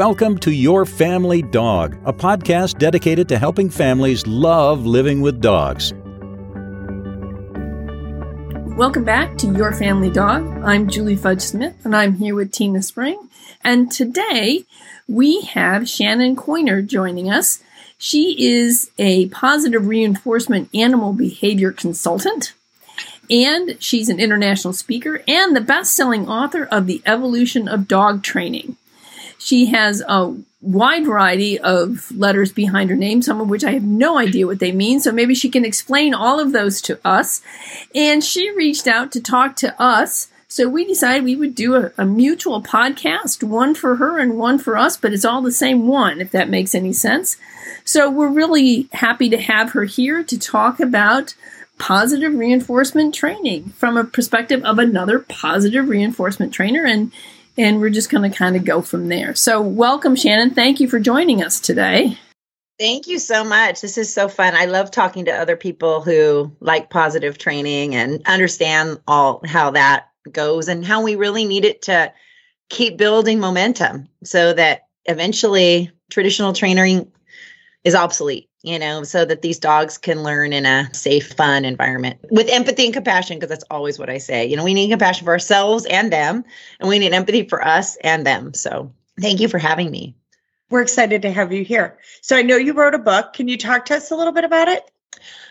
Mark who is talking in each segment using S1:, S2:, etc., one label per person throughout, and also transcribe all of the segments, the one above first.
S1: Welcome to Your Family Dog, a podcast dedicated to helping families love living with dogs.
S2: Welcome back to Your Family Dog. I'm Julie Fudge Smith, and I'm here with Tina Spring. And today we have Shannon Coyner joining us. She is a positive reinforcement animal behavior consultant, and she's an international speaker and the best selling author of The Evolution of Dog Training. She has a wide variety of letters behind her name, some of which I have no idea what they mean. So maybe she can explain all of those to us. And she reached out to talk to us. So we decided we would do a, a, mutual podcast, one for her and one for us, but it's all the same one, if that makes any sense. So we're really happy to have her here to talk about positive reinforcement training from a perspective of another positive reinforcement trainer. And and we're just going to kind of go from there. So, welcome, Shannon. Thank you for joining us today.
S3: Thank you so much. This is so fun. I love talking to other people who like positive training and understand all how that goes and how we really need it to keep building momentum so that eventually traditional training is obsolete you know, so that these dogs can learn in a safe, fun environment with empathy and compassion, because that's always what I say. You know, we need compassion for ourselves and them, and we need empathy for us and them. So thank you for having me.
S4: We're excited to have you here. So I know you wrote a book. Can you talk to us a little bit about it?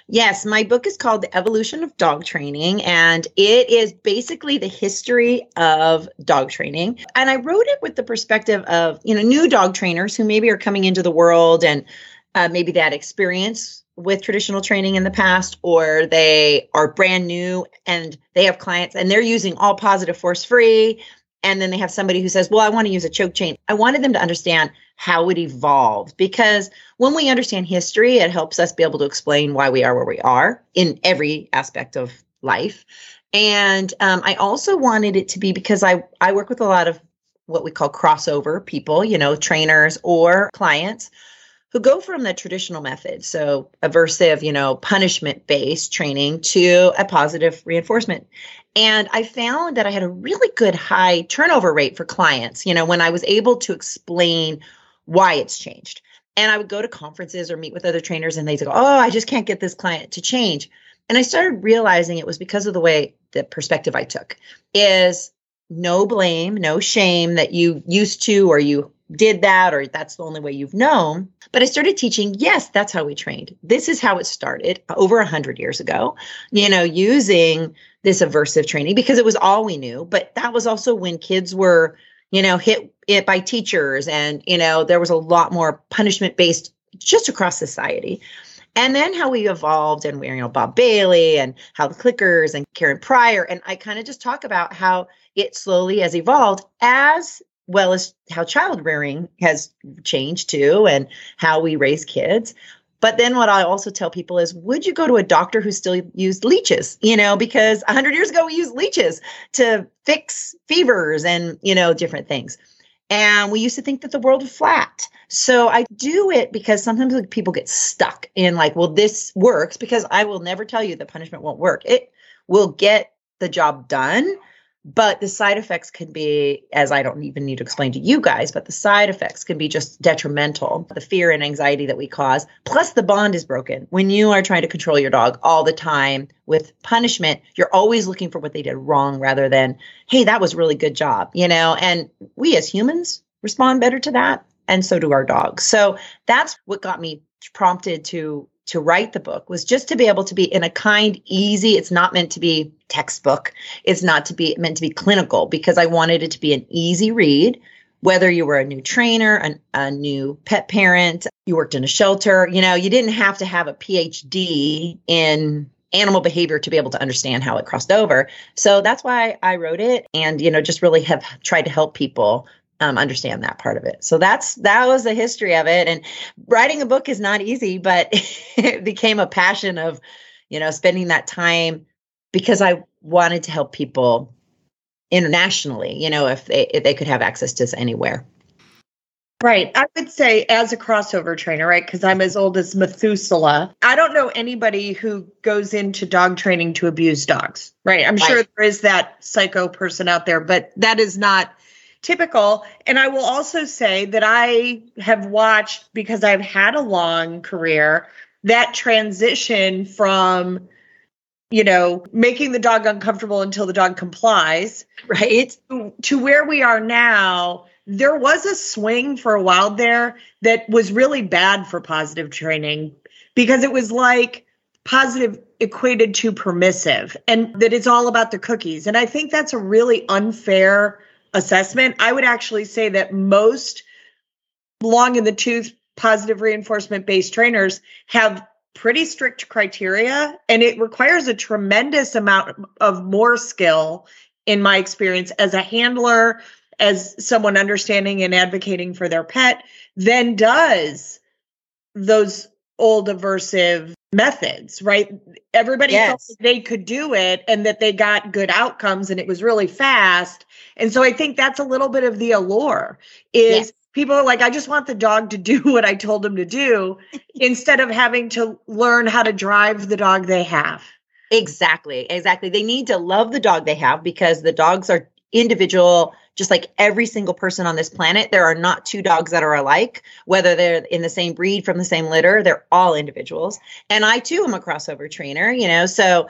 S3: Yes, my book is called The Evolution of Dog Training, and it is basically the history of dog training. And I wrote it with the perspective of, you know, new dog trainers who maybe are coming into the world and uh, maybe they had experience with traditional training in the past, or they are brand new and they have clients and they're using all positive force free. And then they have somebody who says, Well, I want to use a choke chain. I wanted them to understand how it evolved because when we understand history, it helps us be able to explain why we are where we are in every aspect of life. And um, I also wanted it to be because I, I work with a lot of what we call crossover people, you know, trainers or clients who go from the traditional method, so aversive, you know, punishment based training to a positive reinforcement. And I found that I had a really good high turnover rate for clients, you know, when I was able to explain why it's changed. And I would go to conferences or meet with other trainers and they'd go, Oh, I just can't get this client to change. And I started realizing it was because of the way the perspective I took is no blame, no shame that you used to or you did that or that's the only way you've known. But I started teaching, yes, that's how we trained. This is how it started over a 100 years ago, you know, using this aversive training because it was all we knew. But that was also when kids were, you know, hit it by teachers and, you know, there was a lot more punishment based just across society. And then how we evolved and we're, you know, Bob Bailey and how the clickers and Karen Pryor. And I kind of just talk about how it slowly has evolved as well as how child rearing has changed too and how we raise kids but then what I also tell people is, would you go to a doctor who still used leeches? You know, because 100 years ago we used leeches to fix fevers and, you know, different things. And we used to think that the world was flat. So I do it because sometimes people get stuck in like, well, this works because I will never tell you that punishment won't work. It will get the job done but the side effects can be as i don't even need to explain to you guys but the side effects can be just detrimental. The fear and anxiety that we cause plus the bond is broken. When you are trying to control your dog all the time with punishment you're always looking for what they did wrong rather than hey that was really good job you know? And we as humans respond better to that and so do our dogs. So that's what got me prompted to to write the book was just to be able to be in a kind, easy, it's not meant to be textbook. It's not to be meant to be clinical because I wanted it to be an easy read. Whether you were a new trainer, an, a new pet parent, you worked in a shelter, you know, you didn't have to have a PhD in animal behavior to be able to understand how it crossed over. So that's why I wrote it and, you know, just really have tried to help people um, understand that part of it. So that's that was the history of it. And writing a book is not easy, but it became a passion of, you know, spending that time because I wanted to help people internationally. You know, if they if they could have access to this anywhere.
S4: Right. I would say, as a crossover trainer, right? Because I'm as old as Methuselah. I don't know anybody who goes into dog training to abuse dogs, right? I'm right. sure there is that psycho person out there, but that is not typical. And I will also say that I have watched because I've had a long career that transition from you know, making the dog uncomfortable until the dog complies,
S3: right?
S4: To, to, where we are now, there was a swing for a while there that was really bad for positive training because it was like positive equated to permissive and that it's all about the cookies. And I think that's a really unfair assessment. I would actually say that most long in the tooth positive reinforcement based trainers have pretty strict criteria and it requires a tremendous amount of more skill in my experience as a handler as someone understanding and advocating for their pet than does those old aversive methods right everybody yes. felt like they could do it and that they got good outcomes and it was really fast and so i think that's a little bit of the allure is yes people are like, I just want the dog to do what I told him to do instead of having to learn how to drive the dog they have.
S3: Exactly. Exactly. They need to love the dog they have because the dogs are individual, just like every single person on this planet. There are not two dogs that are alike, whether they're in the same breed from the same litter, they're all individuals. And I too am a crossover trainer, you know, so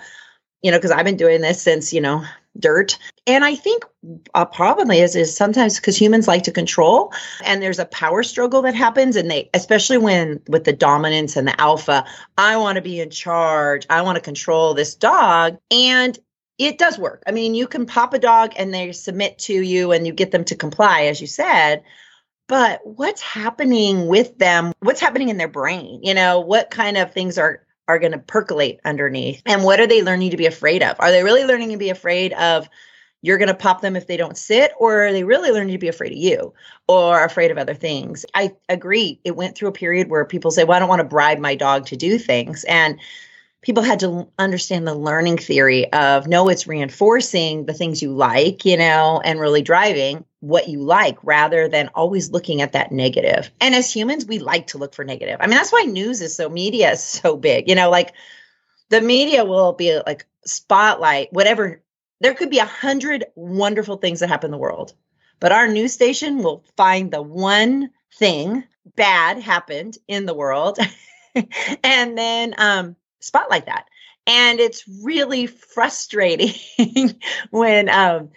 S3: you know, because I've been doing this since, you know, dirt. And I think uh, a problem is is sometimes because humans like to control and there's a power struggle that happens and they especially when with the dominance and the alpha, I want to be in charge. I want to control this dog and it does work. I mean, you can pop a dog and they submit to you and you get them to comply as you said. But what's happening with them? What's happening in their brain? You know, what kind of things are are going to percolate underneath. And what are they learning to be afraid of? Are they really learning to be afraid of you're going to pop them if they don't sit, or are they really learning to be afraid of you or afraid of other things? I agree. It went through a period where people say, Well, I don't want to bribe my dog to do things. And people had to understand the learning theory of no, it's reinforcing the things you like, you know, and really driving what you like rather than always looking at that negative. And as humans, we like to look for negative. I mean, that's why news is so media is so big. You know, like the media will be like spotlight, whatever. There could be a hundred wonderful things that happen in the world, but our news station will find the one thing bad happened in the world and then um spotlight that. And it's really frustrating when um,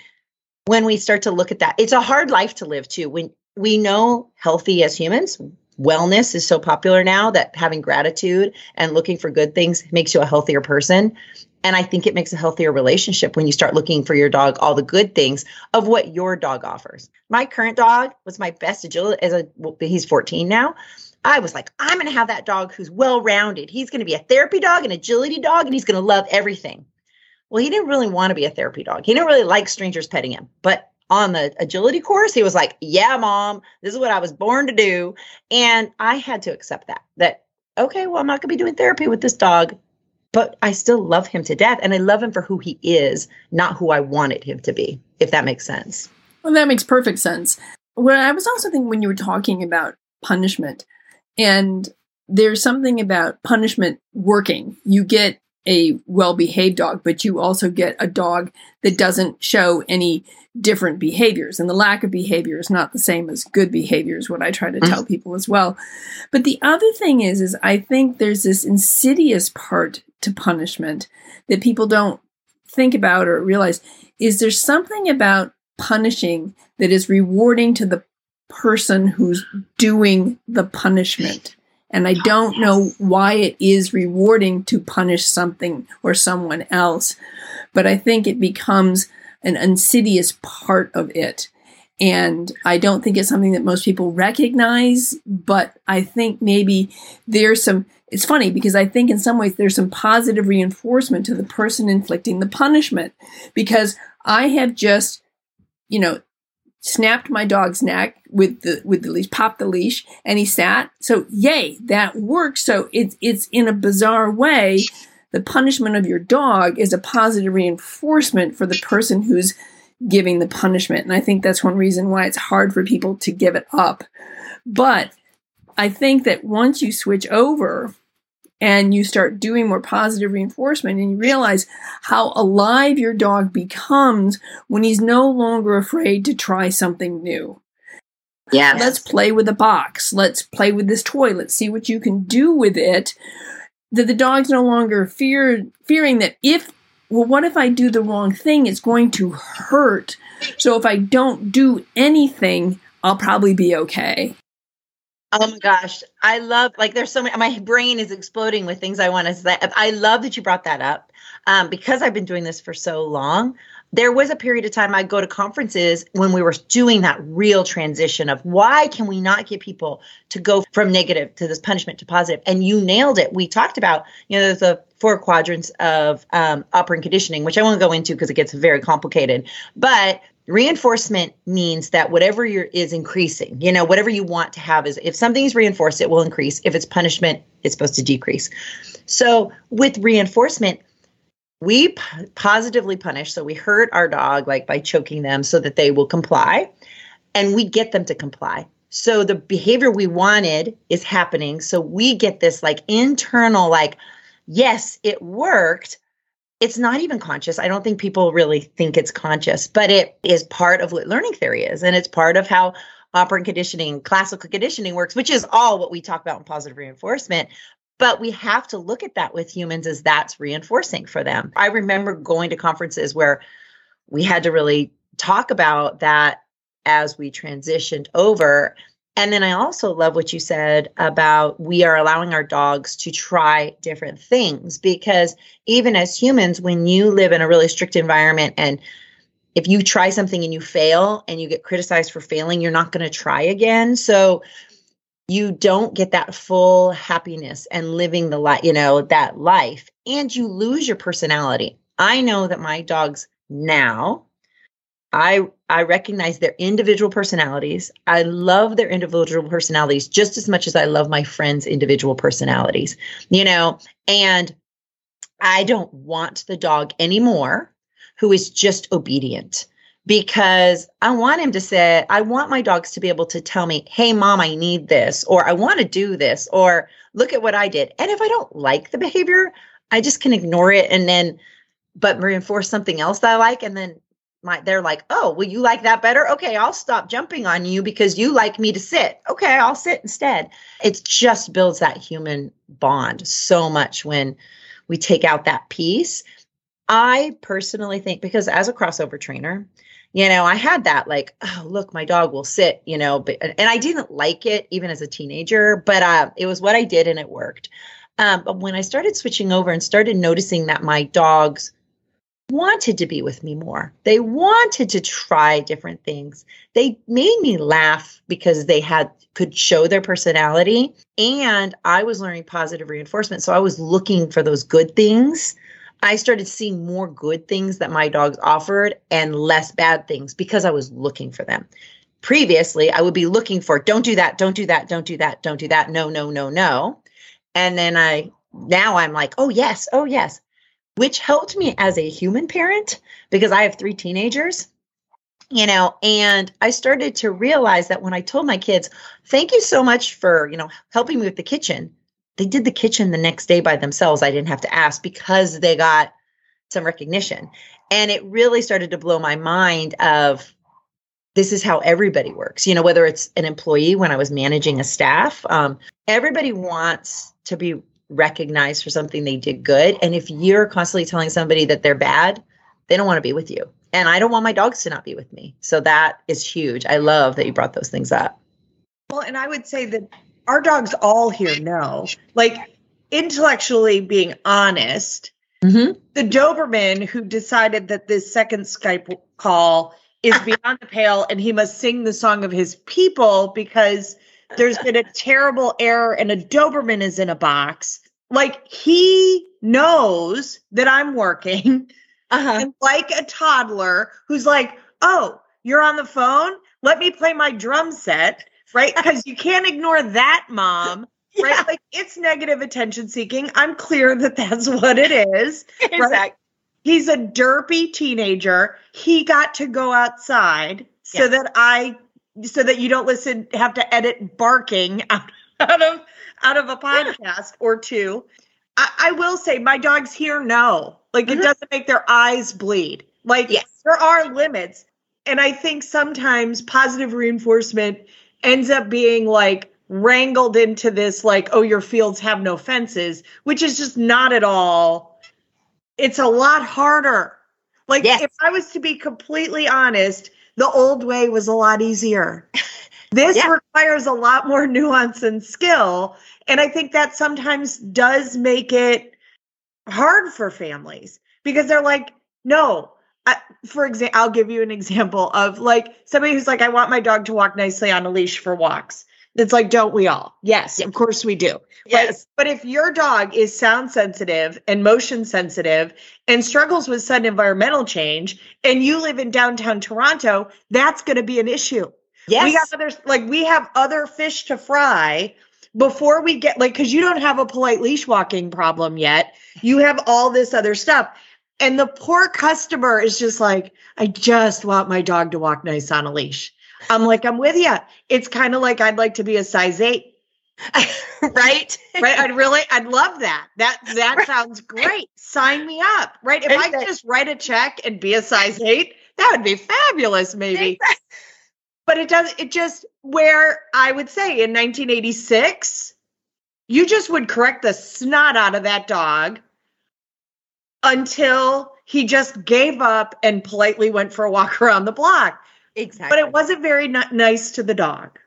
S3: when we start to look at that. It's a hard life to live too. When we know healthy as humans, wellness is so popular now that having gratitude and looking for good things makes you a healthier person. And I think it makes a healthier relationship when you start looking for your dog all the good things of what your dog offers. My current dog was my best agility as a he's 14 now. I was like, I'm going to have that dog who's well rounded. He's going to be a therapy dog, an agility dog, and he's going to love everything. Well, he didn't really want to be a therapy dog. He didn't really like strangers petting him. But on the agility course, he was like, Yeah, mom, this is what I was born to do. And I had to accept that, that, okay, well, I'm not going to be doing therapy with this dog, but I still love him to death. And I love him for who he is, not who I wanted him to be, if that makes sense.
S2: Well, that makes perfect sense. Well, I was also thinking when you were talking about punishment, and there's something about punishment working. You get a well behaved dog, but you also get a dog that doesn't show any different behaviors. And the lack of behavior is not the same as good behavior, is what I try to mm-hmm. tell people as well. But the other thing is, is I think there's this insidious part to punishment that people don't think about or realize. Is there something about punishing that is rewarding to the person who's doing the punishment. And I don't know why it is rewarding to punish something or someone else, but I think it becomes an insidious part of it. And I don't think it's something that most people recognize, but I think maybe there's some, it's funny because I think in some ways there's some positive reinforcement to the person inflicting the punishment because I have just, you know, snapped my dog's neck with the with the leash, popped the leash, and he sat. So yay, that works. So it's it's in a bizarre way, the punishment of your dog is a positive reinforcement for the person who's giving the punishment. And I think that's one reason why it's hard for people to give it up. But I think that once you switch over and you start doing more positive reinforcement and you realize how alive your dog becomes when he's no longer afraid to try something new.
S3: Yeah.
S2: Let's play with a box. Let's play with this toy. Let's see what you can do with it. That the dog's no longer fear fearing that if well, what if I do the wrong thing? It's going to hurt. So if I don't do anything, I'll probably be okay.
S3: Oh my gosh. I love like there's so many my brain is exploding with things I want to say. I love that you brought that up. Um, because I've been doing this for so long, there was a period of time I'd go to conferences when we were doing that real transition of why can we not get people to go from negative to this punishment to positive? And you nailed it. We talked about, you know, there's the four quadrants of um, operant conditioning, which I won't go into because it gets very complicated. But reinforcement means that whatever you're, is increasing you know whatever you want to have is if something is reinforced it will increase. If it's punishment it's supposed to decrease. So with reinforcement we p- positively punish. So we hurt our dog like by choking them so that they will comply and we get them to comply. So the behavior we wanted is happening. So we get this like internal like yes it worked it's not even conscious. I don't think people really think it's conscious, but it is part of what learning theory is. And it's part of how operant conditioning, classical conditioning works, which is all what we talk about in positive reinforcement. But we have to look at that with humans as that's reinforcing for them. I remember going to conferences where we had to really talk about that as we transitioned over. And then I also love what you said about we are allowing our dogs to try different things because even as humans, when you live in a really strict environment and if you try something and you fail and you get criticized for failing, you're not going to try again. So you don't get that full happiness and living the life, you know, that life, and you lose your personality. I know that my dogs now I I recognize their individual personalities. I love their individual personalities just as much as I love my friends' individual personalities. You know, and I don't want the dog anymore who is just obedient because I want him to say, I want my dogs to be able to tell me, hey, mom, I need this, or I want to do this, or look at what I did. And if I don't like the behavior, I just can ignore it and then, but reinforce something else that I like and then my they're like, "Oh, well you like that better? Okay, I'll stop jumping on you because you like me to sit. Okay, I'll sit instead." It just builds that human bond so much when we take out that piece. I personally think because as a crossover trainer, you know, I had that like, "Oh, look, my dog will sit," you know, but and I didn't like it even as a teenager, but uh it was what I did and it worked. Um, but when I started switching over and started noticing that my dogs wanted to be with me more. They wanted to try different things. They made me laugh because they had could show their personality and I was learning positive reinforcement. So I was looking for those good things. I started seeing more good things that my dogs offered and less bad things because I was looking for them. Previously, I would be looking for don't do that, don't do that, don't do that, don't do that. No, no, no, no. And then I now I'm like, "Oh yes, oh yes." Which helped me as a human parent because I have three teenagers, you know, and I started to realize that when I told my kids, thank you so much for, you know, helping me with the kitchen, they did the kitchen the next day by themselves. I didn't have to ask because they got some recognition. And it really started to blow my mind of this is how everybody works. You know, whether it's an employee when I was managing a staff, um, everybody wants to be recognized for something they did good. And if you're constantly telling somebody that they're bad, they don't want to be with you. And I don't want my dogs to not be with me. So that is huge. I love that you brought those things up.
S4: Well, and I would say that our dogs all here know, like intellectually being honest,
S3: mm-hmm.
S4: the Doberman who decided that this second Skype call is beyond the pale and he must sing the song of his people because there's been a terrible error and a Doberman is in a box. Like he knows that I'm working.
S3: Uh-huh.
S4: And like a toddler who's like, oh, you're on the phone? Let me play my drum set, right? Because you can't ignore that, mom.
S3: Yeah.
S4: Right? Like it's negative attention seeking. I'm clear that that's what it is.
S3: Exactly.
S4: Right? He's a derpy teenager. He got to go outside so
S3: Yeah.
S4: that I so that you don't listen have to edit barking out, out of out of a podcast or two I, I will say my dogs here know. Like
S3: Mhm.
S4: it doesn't make their eyes bleed. Like
S3: Yes.
S4: there are limits. And I think sometimes positive reinforcement ends up being like wrangled into this like, oh, your fields have no fences, which is just not at all. It's a lot harder. Like
S3: Yes.
S4: if I was to be completely honest, the old way was a lot easier. This
S3: Yeah.
S4: requires a lot more nuance and skill. And I think that sometimes does make it hard for families because they're like, no. I, for example, I'll give you an example of like somebody who's like, I want my dog to walk nicely on a leash for walks. It's like, don't we all? Yes,
S3: Yeah.
S4: of course we do.
S3: Yes.
S4: But, but if your dog is sound sensitive and motion sensitive and struggles with sudden environmental change and you live in downtown Toronto, that's going to be an issue.
S3: Yes.
S4: We have other like we have other fish to fry before we get like cuz you don't have a polite leash walking problem yet. You have all this other stuff. And the poor customer is just like, I just want my dog to walk nice on a leash. I'm like, I'm with you. It's kind of like I'd like to be a size eight,
S3: right?
S4: right? I'd really, I'd love that. That that sounds great. Sign me up, right? If I could just write a check and be a size eight, that would be fabulous, maybe. But it does, it just, where I would say in 1986, you just would correct the snot out of that dog until he just gave up and politely went for a walk around the block.
S3: Exactly.
S4: But it wasn't very ni- nice to the dog.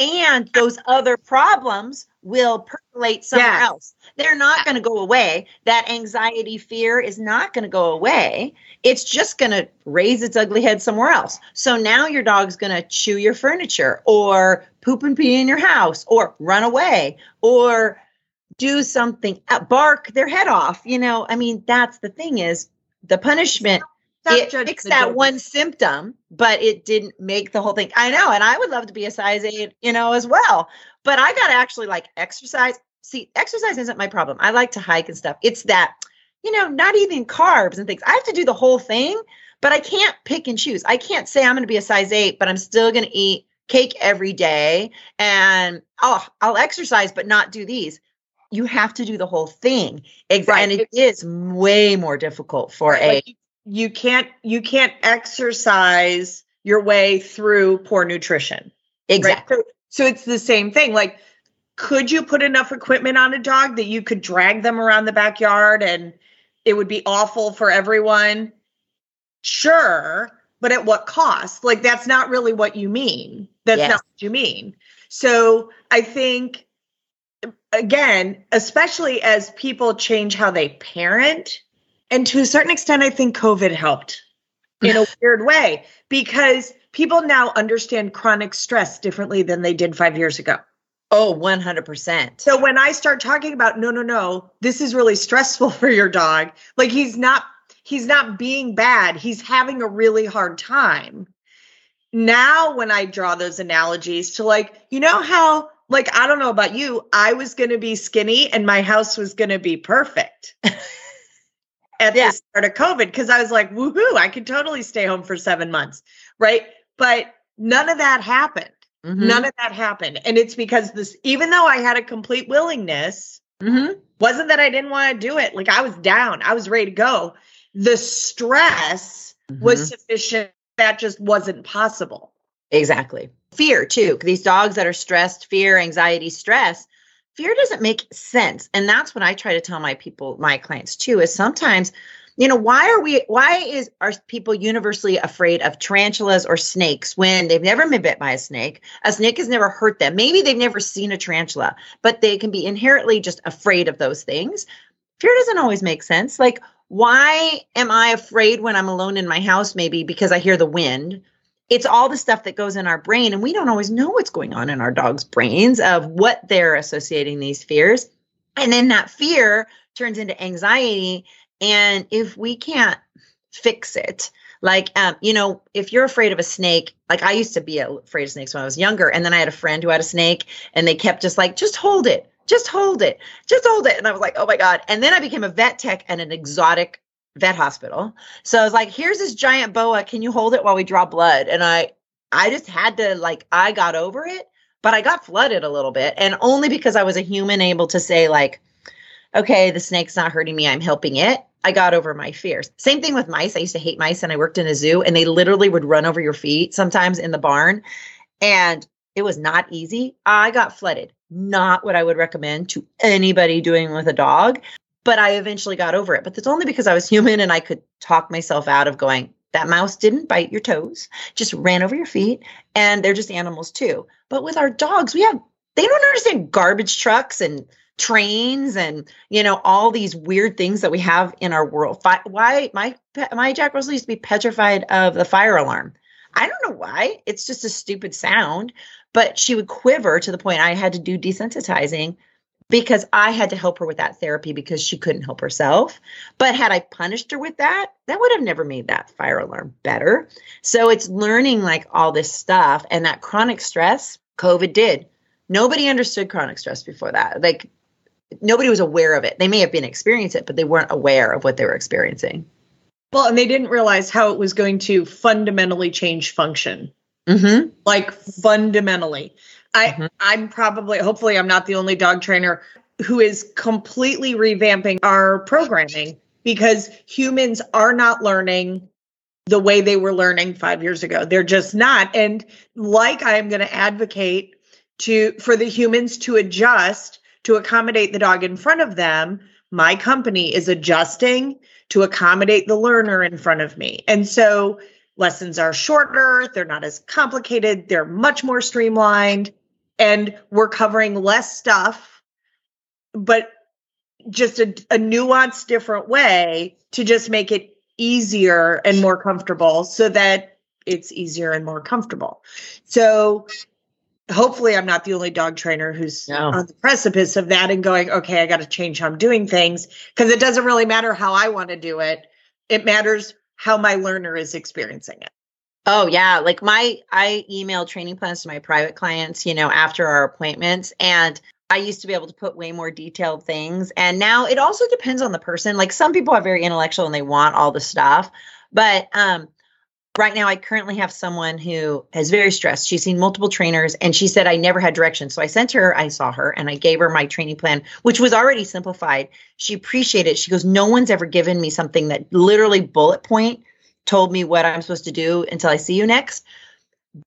S3: And those other problems will percolate somewhere
S4: Yes.
S3: else. They're not going to go away. That anxiety, fear is not going to go away. It's just going to raise its ugly head somewhere else. So now your dog's going to chew your furniture or poop and pee in your house or run away or do something, uh, bark their head off. You know, I mean, that's the thing is the punishment it fixed that one symptom, but it didn't make the whole thing. I know, and I would love to be a size eight, you know, as well. But I got to actually like exercise. See, exercise isn't my problem. I like to hike and stuff. It's that, you know, not eating carbs and things. I have to do the whole thing, but I can't pick and choose. I can't say I'm going to be a size eight, but I'm still going to eat cake every day and oh, I'll exercise, but not do these. You have to do the whole thing. Exactly.
S4: Right.
S3: And it is way more difficult for
S4: Right,
S3: a
S4: like, you- you can't you can't exercise your way through poor nutrition. right?
S3: exactly.
S4: So, so it's the same thing. Like, could you put enough equipment on a dog that you could drag them around the backyard and it would be awful for everyone? Sure, but at what cost? Like, that's not really what you mean. That's
S3: Yes.
S4: not what you mean. So I think again, especially as people change how they parent, and to a certain extent, I think COVID helped in a weird way because people now understand chronic stress differently than they did five years ago.
S3: Oh, 100%.
S4: So when I start talking about no, no, no, this is really stressful for your dog, like he's not he's not being bad, he's having a really hard time. Now when I draw those analogies to like, you know how like I don't know about you, I was going to be skinny and my house was going to be perfect. At
S3: Yeah.
S4: the start of COVID because I was like, woohoo, I could totally stay home for 7 months, right? But none of that happened.
S3: Mhm.
S4: None of that happened. And it's because this, even though I had a complete willingness,
S3: Mhm.
S4: wasn't that I didn't want to do it. Like I was down, I was ready to go. The stress was
S3: Mhm.
S4: sufficient. That just wasn't possible.
S3: Exactly. Fear, too. These dogs that are stressed, fear, anxiety, stress, fear doesn't make sense. And that's what I try to tell my people, my clients, too, is sometimes, you know, why are we, why is, are people universally afraid of tarantulas or snakes when they've never been bit by a snake? A snake has never hurt them. Maybe they've never seen a tarantula, but they can be inherently just afraid of those things. Fear doesn't always make sense. Like, why am I afraid when I'm alone in my house? Maybe because I hear the wind it's all the stuff that goes in our brain and we don't always know what's going on in our dogs brains of what they're associating these fears. And then that fear turns into anxiety and if we can't fix it like um, you know if you're afraid of a snake like i used to be afraid of snakes when i was younger and then i had a friend who had a snake and they kept just like just hold it just hold it just hold it and i was like oh my god and then i became a vet tech and an exotic vet hospital so I was like, here's this giant boa. Can you hold it while we draw blood? And I I just had to like I got over it, but I got flooded a little bit. And only because I was a human able to say, like, okay, the snake's not hurting me, I'm helping it. I got over my fears. Same thing with mice. I used to hate mice and I worked in a zoo and they literally would run over your feet sometimes in the barn. And it was not easy. I got flooded. Not what I would recommend to anybody doing with a dog, but I eventually got over it. But that's only because I was human and I could talk myself out of going, that mouse didn't bite your toes, just ran over your feet, and they're just animals too. But with our dogs, we have they don't understand garbage trucks and trains and you know all these weird things that we have in our world. Why my my Jack Russell used to be petrified of the fire alarm. I don't know why. It's just a stupid sound, but she would quiver to the point I had to do desensitizing because I had to help her with that therapy because she couldn't help herself. But had I punished her with that, that would have never made that fire alarm better. So it's learning like all this stuff and that chronic stress, COVID did. Nobody understood chronic stress before that. Like nobody was aware of it. They may have been experiencing it, but they weren't aware of what they were experiencing.
S4: Well, and they didn't realize how it was going to fundamentally change function.
S3: Mm-hmm.
S4: Like fundamentally. I mm-hmm. I'm probably hopefully I'm not the only dog trainer who is completely revamping our programming because humans are not learning the way they were learning 5 years ago. They're just not and like I'm going to advocate to for the humans to adjust to accommodate the dog in front of them, my company is adjusting to accommodate the learner in front of me. And so lessons are shorter, they're not as complicated, they're much more streamlined and we're covering less stuff, but just a, a nuanced, different way to just make it easier and more comfortable so that it's easier and more comfortable. So hopefully I'm not the only dog trainer who's no. on the precipice of that and going, okay, I got to change how I'm doing things because it doesn't really matter how I want to do it. It matters how my learner is experiencing it.
S3: Oh yeah, like my I email training plans to my private clients, you know, after our appointments and I used to be able to put way more detailed things and now it also depends on the person. Like some people are very intellectual and they want all the stuff, but um right now I currently have someone who is very stressed. She's seen multiple trainers and she said I never had direction. So I sent her, I saw her and I gave her my training plan, which was already simplified. She appreciated it. She goes, "No one's ever given me something that literally bullet point told me what I'm supposed to do until I see you next.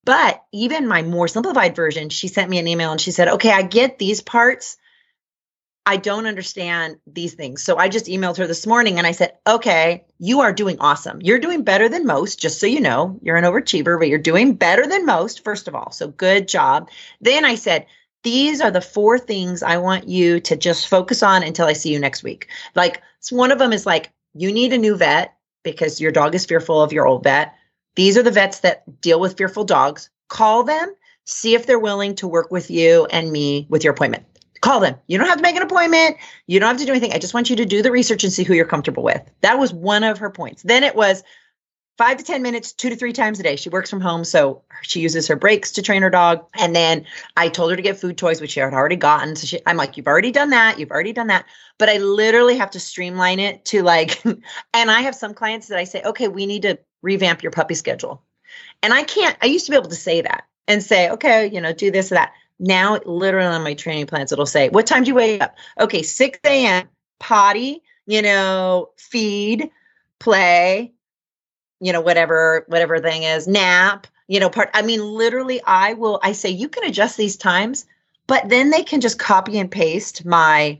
S3: But even my more simplified version, she sent me an email and she said, Okay, I get these parts. I don't understand these things. So I just emailed her this morning and I said, Okay, you are doing awesome. You're doing better than most, just so you know. You're an overachiever, but you're doing better than most, first of all. So good job. Then I said, these are the four things I want you to just focus on until I see you next week. Like, one of them is like, you need a new vet because your dog is fearful of your old vet. These are the vets that deal with fearful dogs. Call them, see if they're willing to work with you and me with your appointment. Call them. You don't have to make an appointment. You don't have to do anything. I just want you to do the research and see who you're comfortable with. That was one of her points. Then it was five to 10 minutes, two to three times a day. She works from home, so she uses her breaks to train her dog. And then I told her to get food toys, which she had already gotten. So she, I'm like, you've already done that. You've already done that. But I literally have to streamline it to like, and I have some clients that I say, okay, we need to revamp your puppy schedule. And I can't, I used to be able to say that and say, okay, you know, do this or that. Now, literally on my training plans, it'll say, what time do you wake up? Okay, 6 a.m., potty, you know, feed, play, you know whatever whatever thing is nap you know part i mean literally i will i say you can adjust these times but then they can just copy and paste my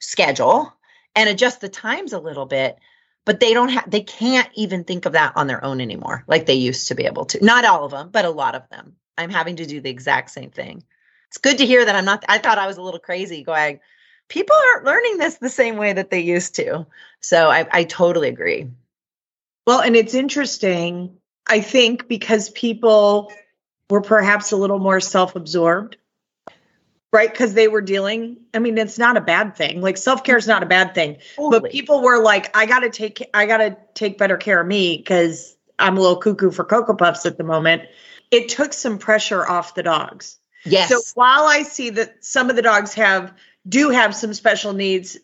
S3: schedule and adjust the times a little bit but they don't have they can't even think of that on their own anymore like they used to be able to. Not all of them but a lot of them. I'm having to do the exact same thing. It's good to hear that i'm not i thought i was a little crazy going people aren't learning this the same way that they used to. So i, I totally agree
S4: well, and it's interesting, I think, because people were perhaps a little more self absorbed, right? Because they were dealing, I mean, it's not a bad thing. Like self care is not a bad thing. Totally. But people were like, I got to take, I got to take better care of me because I'm a little cuckoo for Cocoa Puffs at the moment. It took some pressure off the dogs.
S3: Yes.
S4: So while I see that some of the dogs have, do have some special needs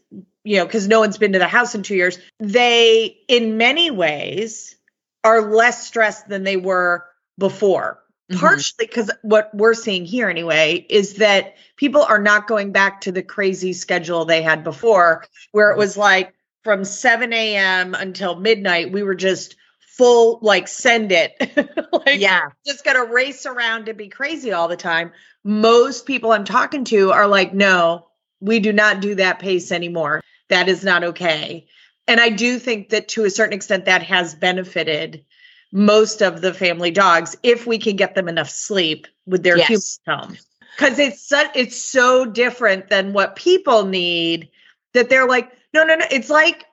S4: you know, because no one's been to the house in two years, they, in many ways, are less stressed than they were before. Mm-hmm. Partially because what we're seeing here anyway is that people are not going back to the crazy schedule they had before, where it was like from 7 a.m. until midnight, we were just full like send it like
S3: yeah
S4: just gotta race around to be crazy all the time most people i'm talking to are like no we do not do that pace anymore. That is not okay. And i do think that to a certain extent that has benefited most of the family dogs if we can get them enough sleep with their yes. human home. Because it's so, it's so different than what people need that they're like no no no. It's like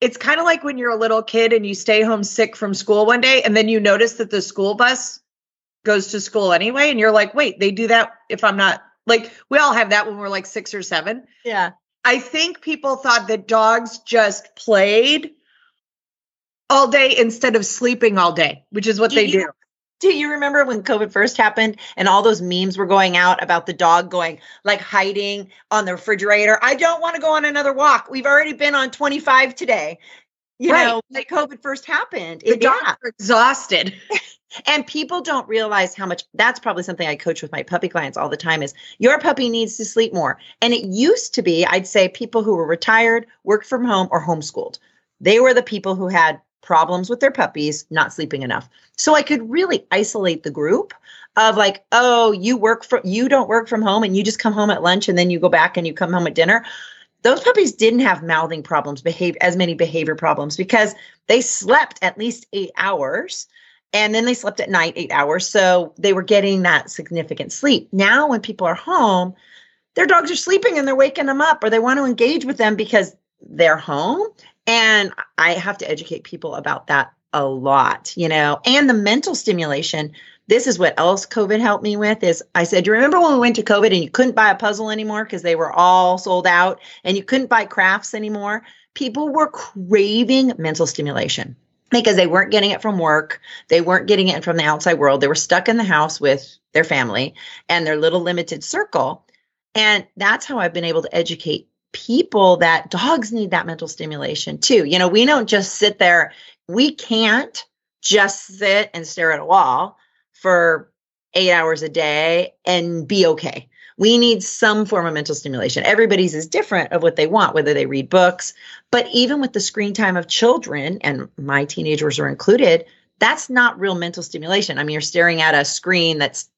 S4: it's kind of like when you're a little kid and you stay home sick from school one day and then you notice that the school bus goes to school anyway and you're like wait they do that if i'm not like we all have that when we're like 6 or 7
S3: yeah
S4: i think people thought that dogs just played all day instead of sleeping all day which is what do they you, do
S3: do you remember when COVID first happened and all those memes were going out about the dog going like hiding on the refrigerator? I don't want to go on another walk. We've already been on 25 today. You right. know, like COVID first happened.
S4: The it, dogs yeah. exhausted.
S3: and people don't realize how much that's probably something I coach with my puppy clients all the time is your puppy needs to sleep more. And it used to be, I'd say people who were retired, worked from home, or homeschooled. They were the people who had problems with their puppies not sleeping enough. So I could really isolate the group of like, oh, you work from you don't work from home and you just come home at lunch and then you go back and you come home at dinner. Those puppies didn't have mouthing problems, behave as many behavior problems because they slept at least 8 hours and then they slept at night 8 hours. So they were getting that significant sleep. Now when people are home, their dogs are sleeping and they're waking them up or they want to engage with them because they're home and I have to educate people about that a lot, you know, and the mental stimulation. This is what else COVID helped me with is I said, you remember when we went to COVID and you couldn't buy a puzzle anymore because they were all sold out and you couldn't buy crafts anymore? People were craving mental stimulation because they weren't getting it from work. They weren't getting it from the outside world. They were stuck in the house with their family and their little limited circle. And that's how I've been able to educate people that dogs need that mental stimulation too. You know, we don't just sit there, we can't just sit and stare at a wall for eight hours a day and be okay. We need some form of mental stimulation. Everybody's is different of what they want, whether they read books, but even with the screen time of children, and my teenagers are included, that's not real mental stimulation. I mean, you're staring at a screen that's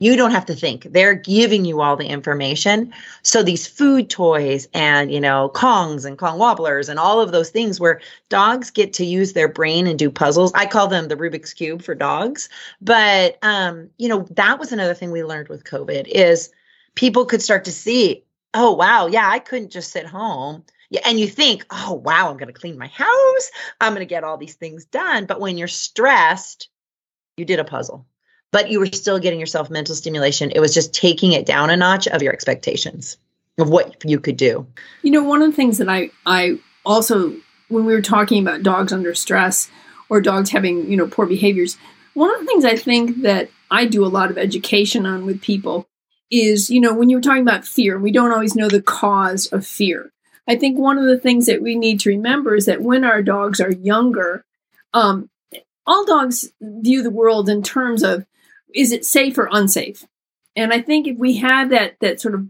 S3: you don't have to think. They're giving you all the information. So these food toys and, you know, Kongs and Kong wobblers and all of those things where dogs get to use their brain and do puzzles. I call them the Rubik's cube for dogs. But um, you know, that was another thing we learned with COVID is people could start to see, oh wow, yeah, I couldn't just sit home. Yeah, and you think, oh wow, I'm going to clean my house. I'm going to get all these things done. But when you're stressed, you did a puzzle but you were still getting yourself mental stimulation. It was just taking it down a notch of your expectations of what you could do.
S2: You know, one of the things that I I also when we were talking about dogs under stress or dogs having, you know, poor behaviors, one of the things I think that I do a lot of education on with people is, you know, when you're talking about fear, we don't always know the cause of fear. I think one of the things that we need to remember is that when our dogs are younger, um, all dogs view the world in terms of is it safe or unsafe? And I think if we have that that sort of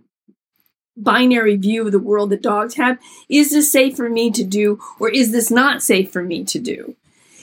S2: binary view of the world that dogs have, is this safe for me to do or is this not safe for me to do?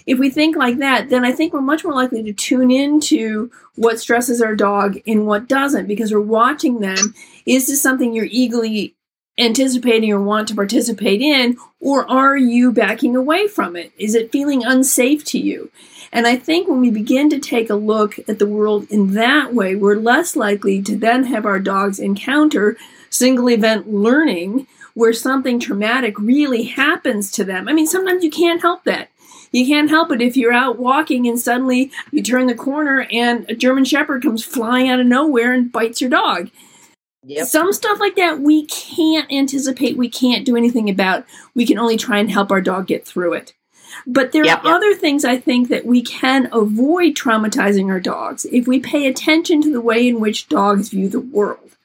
S2: If we think like that, then I think we're much more likely to tune into what stresses our dog and what doesn't because we're watching them. Is this something you're eagerly anticipating or want to participate in, or are you backing away from it? Is it feeling unsafe to you? And I think when we begin to take a look at the world in that way, we're less likely to then have our dogs encounter single event learning where something traumatic really happens to them. I mean, sometimes you can't help that. You can't help it if you're out walking and suddenly you turn the corner and a German Shepherd comes flying out of nowhere and bites your dog. Yep. Some stuff like that we can't anticipate, we can't do anything about. We can only try and help our dog get through it. But there yep, are yep. other things I think that we can avoid traumatizing our dogs if we pay attention to the way in which dogs view the world.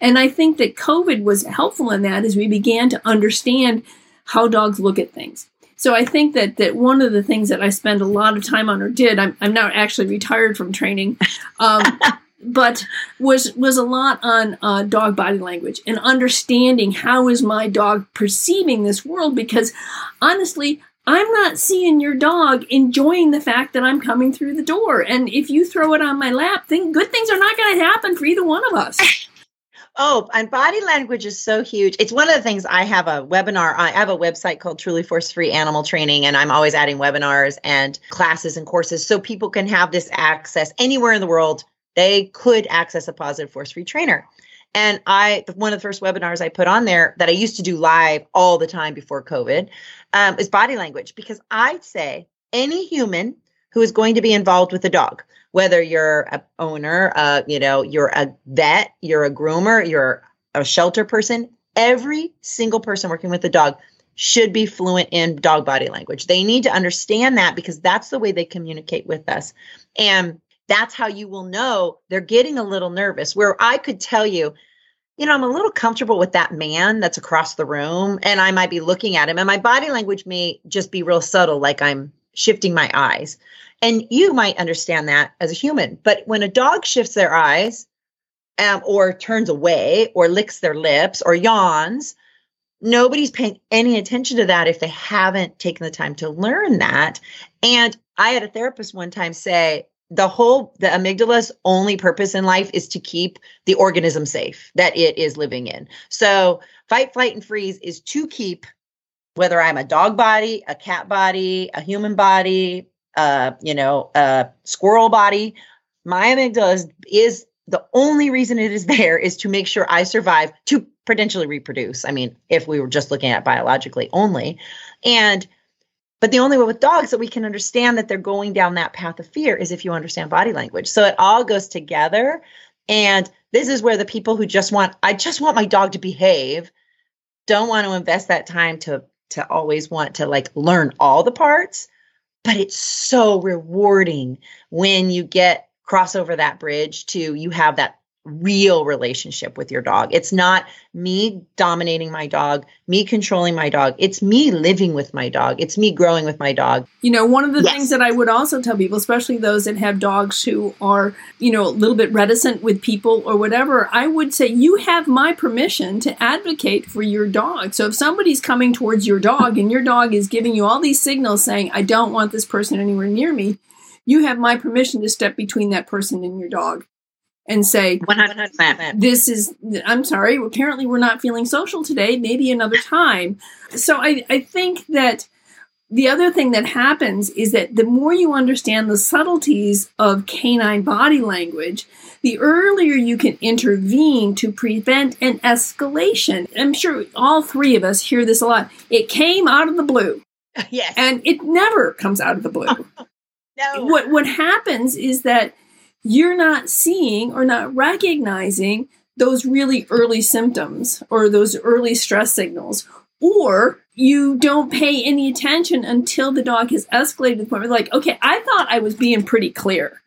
S2: And I think that COVID was helpful in that as we began to understand how dogs look at things. So I think that that one of the things that I spend a lot of time on, or did, I'm I'm now actually retired from training, um, but was was a lot on uh, dog body language and understanding how is my dog perceiving this world. Because honestly, I'm not seeing your dog enjoying the fact that I'm coming through the door. And if you throw it on my lap, then good things are not going to happen for either one of us.
S3: Oh, and body language is so huge. It's one of the things I have a webinar. I have a website called Truly Force Free Animal Training, and I'm always adding webinars and classes and courses so people can have this access anywhere in the world. They could access a positive force free trainer. And I, one of the first webinars I put on there that I used to do live all the time before COVID um, is body language because I'd say any human who is going to be involved with a dog, whether you're a owner, uh, you know, you're a vet, you're a groomer, you're a shelter person, every single person working with a dog should be fluent in dog body language. They need to understand that because that's the way they communicate with us. And that's how you will know they're getting a little nervous. Where I could tell you, you know, I'm a little comfortable with that man that's across the room and I might be looking at him and my body language may just be real subtle, like I'm shifting my eyes. And you might understand that as a human. But when a dog shifts their eyes um, or turns away or licks their lips or yawns, nobody's paying any attention to that if they haven't taken the time to learn that. And I had a therapist one time say, the whole the amygdala's only purpose in life is to keep the organism safe that it is living in. So fight, flight, and freeze is to keep whether I'm a dog body, a cat body, a human body, uh, you know, a squirrel body. My amygdala is, is the only reason it is there is to make sure I survive to potentially reproduce. I mean, if we were just looking at biologically only. And but the only way with dogs that we can understand that they're going down that path of fear is if you understand body language. So it all goes together. And this is where the people who just want, I just want my dog to behave, don't want to invest that time to to always want to like learn all the parts. But it's so rewarding when you get cross over that bridge to you have that real relationship with your dog. It's not me dominating my dog, me controlling my dog. It's me living with my dog. It's me growing with my dog.
S2: You know, one of the yes. things that I would also tell people, especially those that have dogs who are, you know, a little bit reticent with people or whatever, I would say you have my permission to advocate for your dog. So if somebody's coming towards your dog and your dog is giving you all these signals saying, I don't want this person anywhere near me, you have my permission to step between that person and your dog and say 100%. this is i'm sorry apparently we're not feeling social today maybe another time. So i, I think that the other thing that happens is that the more you understand the subtleties of canine body language the earlier you can intervene to prevent an escalation. I'm sure all three of us hear this a lot. It came out of the blue.
S3: Yes.
S2: And it never comes out of the blue.
S3: No.
S2: What what happens is that you're not seeing or not recognizing those really early symptoms or those early stress signals or you don't pay any attention until the dog has escalated to the point where like okay i thought i was being pretty clear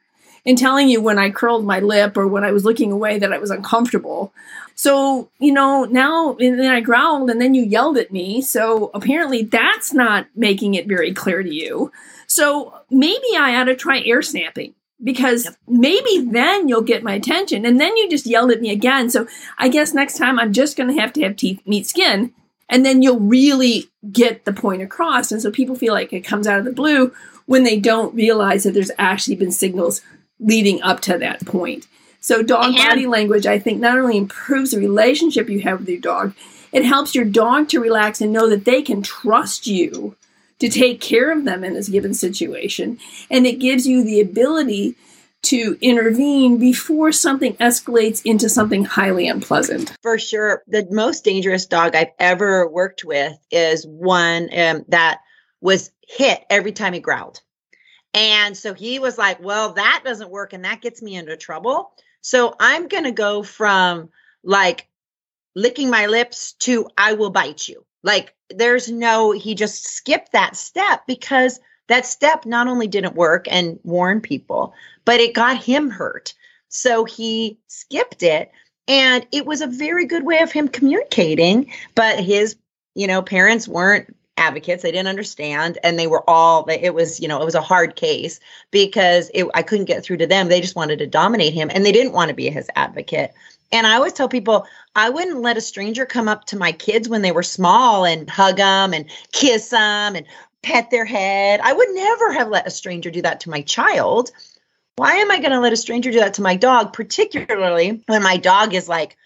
S2: in telling you when i curled my lip or when i was looking away that i was uncomfortable. So you know now and then i growled and then you yelled at me. So apparently that's not making it very clear to you. So maybe i ought to try air snapping because yep. maybe then you'll get my attention. And then you just yelled at me again. So I guess next time I'm just going to have to have teeth meet skin. And then you'll really get the point across. And so people feel like it comes out of the blue when they don't realize that there's actually been signals leading up to that point. So dog and- body language, I think, not only improves the relationship you have with your dog, it helps your dog to relax and know that they can trust you to take care of them in this given situation. And it gives you the ability to intervene before something escalates into something highly unpleasant.
S3: For sure. The most dangerous dog I've ever worked with is one um, that was hit every time he growled. And so he was like, well, that doesn't work and that gets me into trouble. So I'm going to go from like licking my lips to I will bite you. Like there's no, he just skipped that step because that step not only didn't work and warn people, but it got him hurt. So he skipped it. And it was a very good way of him communicating, but his, you know, parents weren't advocates they didn't understand and they were all it was you know it was a hard case because it, i couldn't get through to them they just wanted to dominate him and they didn't want to be his advocate and i always tell people i wouldn't let a stranger come up to my kids when they were small and hug them and kiss them and pet their head i would never have let a stranger do that to my child why am i going to let a stranger do that to my dog particularly when my dog is like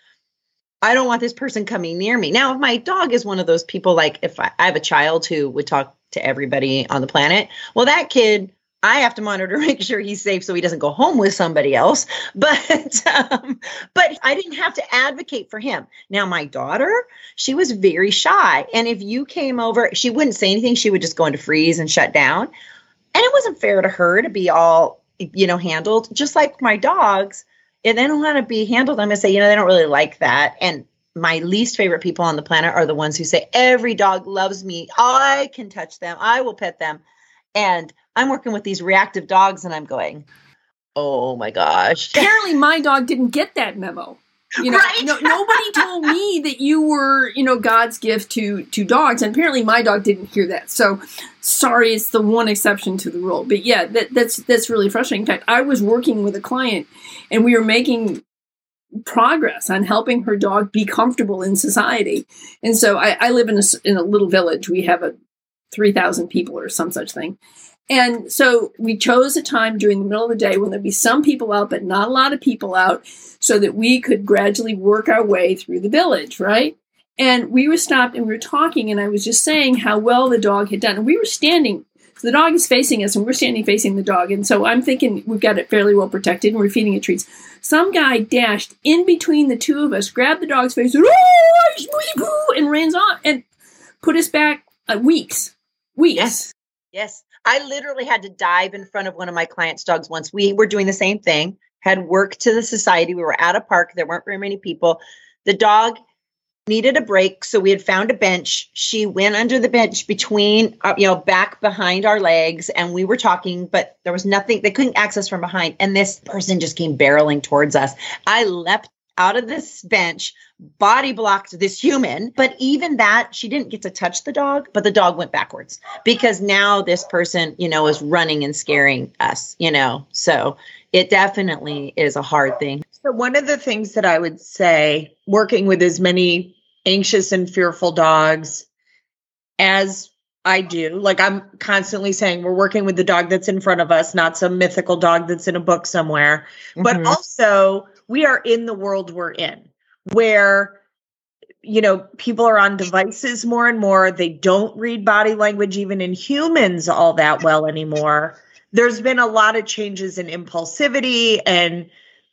S3: I don't want this person coming near me. Now, if my dog is one of those people, like if I, I have a child who would talk to everybody on the planet, well, that kid, I have to monitor, make sure he's safe so he doesn't go home with somebody else. But, um, but I didn't have to advocate for him. Now, my daughter, she was very shy. And if you came over, she wouldn't say anything. She would just go into freeze and shut down. And it wasn't fair to her to be all, you know, handled just like my dogs and they don't want to be handled, I'm to say, you know, they don't really like that. And my least favorite people on the planet are the ones who say, every dog loves me. I can touch them. I will pet them. And I'm working with these reactive dogs and I'm going, oh my gosh.
S2: Apparently, my dog didn't get that memo. You know,
S3: Right.
S2: no, nobody told me that you were, you know, God's gift to to dogs, and apparently my dog didn't hear that. So, sorry, it's the one exception to the rule. But yeah, that, that's that's really frustrating. In fact, I was working with a client, and we were making progress on helping her dog be comfortable in society. And so, I, I live in a in a little village. We have a three thousand people or some such thing. And so we chose a time during the middle of the day when there'd be some people out, but not a lot of people out, so that we could gradually work our way through the village, right? And we were stopped and we were talking, and I was just saying how well the dog had done. And we were standing, so the dog is facing us, and we're standing facing the dog. And so I'm thinking we've got it fairly well protected, and we're feeding it treats. Some guy dashed in between the two of us, grabbed the dog's face, and, ran off and put us back uh, weeks. Weeks.
S3: Yes. Yes. I literally had to dive in front of one of my clients' dogs once. We were doing the same thing, had worked to the society. We were at a park. There weren't very many people. The dog needed a break. So we had found a bench. She went under the bench between, uh, you know, back behind our legs. And we were talking, but there was nothing, they couldn't access from behind. And this person just came barreling towards us. I leapt out of this bench, body blocked this human. But even that, she didn't get to touch the dog, but the dog went backwards because now this person, you know, is running and scaring us, you know. So it definitely is a hard thing.
S4: So, one of the things that I would say, working with as many anxious and fearful dogs as I do, like I'm constantly saying, we're working with the dog that's in front of us, not some mythical dog that's in a book somewhere. But
S3: Mhm.
S4: also, we are in the world we're in where you know people are on devices more and more. They don't read body language even in humans all that well anymore. There's been a lot of changes in impulsivity and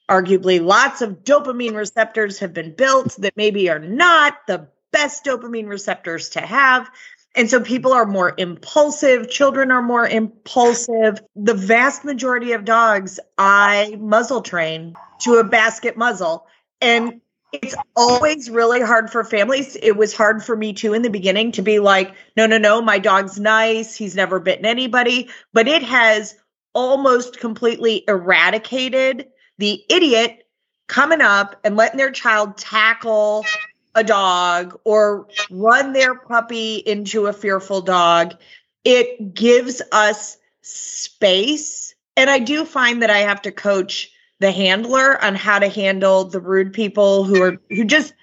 S4: arguably lots of dopamine receptors have been built that maybe are not the best dopamine receptors to have and so people are more impulsive children are more impulsive the vast majority of dogs i muzzle train to a basket muzzle and it's always really hard for families. It was hard for me too in the beginning to be like, no, no, no, my dog's nice. He's never bitten anybody. But it has almost completely eradicated the idiot coming up and letting their child tackle a dog or run their puppy into a fearful dog. It gives us space. And I do find that I have to coach the handler on how to handle the rude people who are who just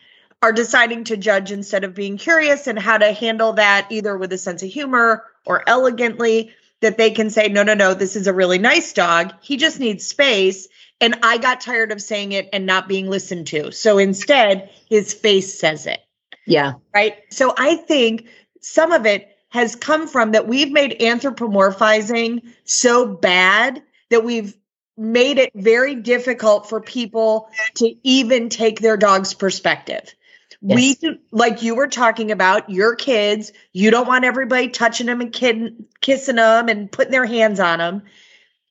S4: are deciding to judge instead of being curious and how to handle that either with a sense of humor or elegantly that they can say no no no this is a really nice dog he just needs space and i got tired of saying it and not being listened to so instead his face says it
S3: Yeah.
S4: right? So I think some of it has come from that we've made anthropomorphizing so bad that we've made it very difficult for people to even take their dog's perspective. We
S3: Yes.
S4: do, like you were talking about your kids, you don't want everybody touching them and kid, kissing them and putting their hands on them.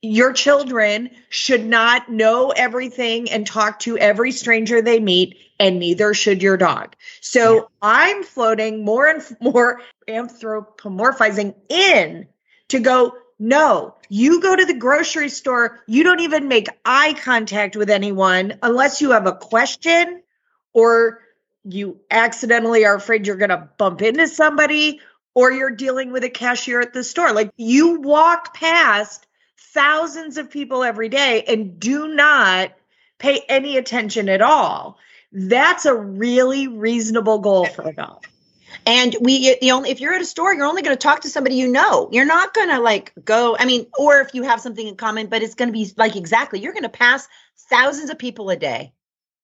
S4: Your children should not know everything and talk to every stranger they meet, and neither should your dog. So I'm floating more and more anthropomorphizing in to go, no, you go to the grocery store, you don't even make eye contact with anyone unless you have a question or you accidentally are afraid you're going to bump into somebody or you're dealing with a cashier at the store. Like you walk past thousands of people every day and do not pay any attention at all. That's a really reasonable goal for a dog.
S3: And we the only if you're at a store, you're only going to talk to somebody you know. You're not going to like go. I mean, or if you have something in common, but it's going to be like exactly. You're going to pass thousands of people a day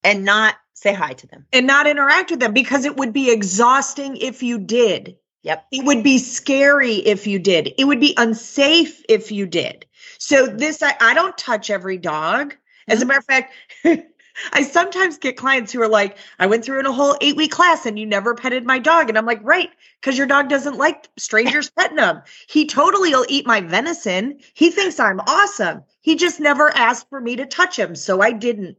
S3: and not say hi to them
S4: and not interact with them because it would be exhausting if you did.
S3: Yep.
S4: It would be scary if you did. It would be unsafe if you did. So this I, I don't touch every dog. As a mm-hmm. matter of fact, I sometimes get clients who are like, I went through in a whole eight week class and you never petted my dog. And I'm like, right, because your dog doesn't like strangers petting him. He totally will eat my venison. He thinks I'm awesome. He just never asked for me to touch him. So I didn't.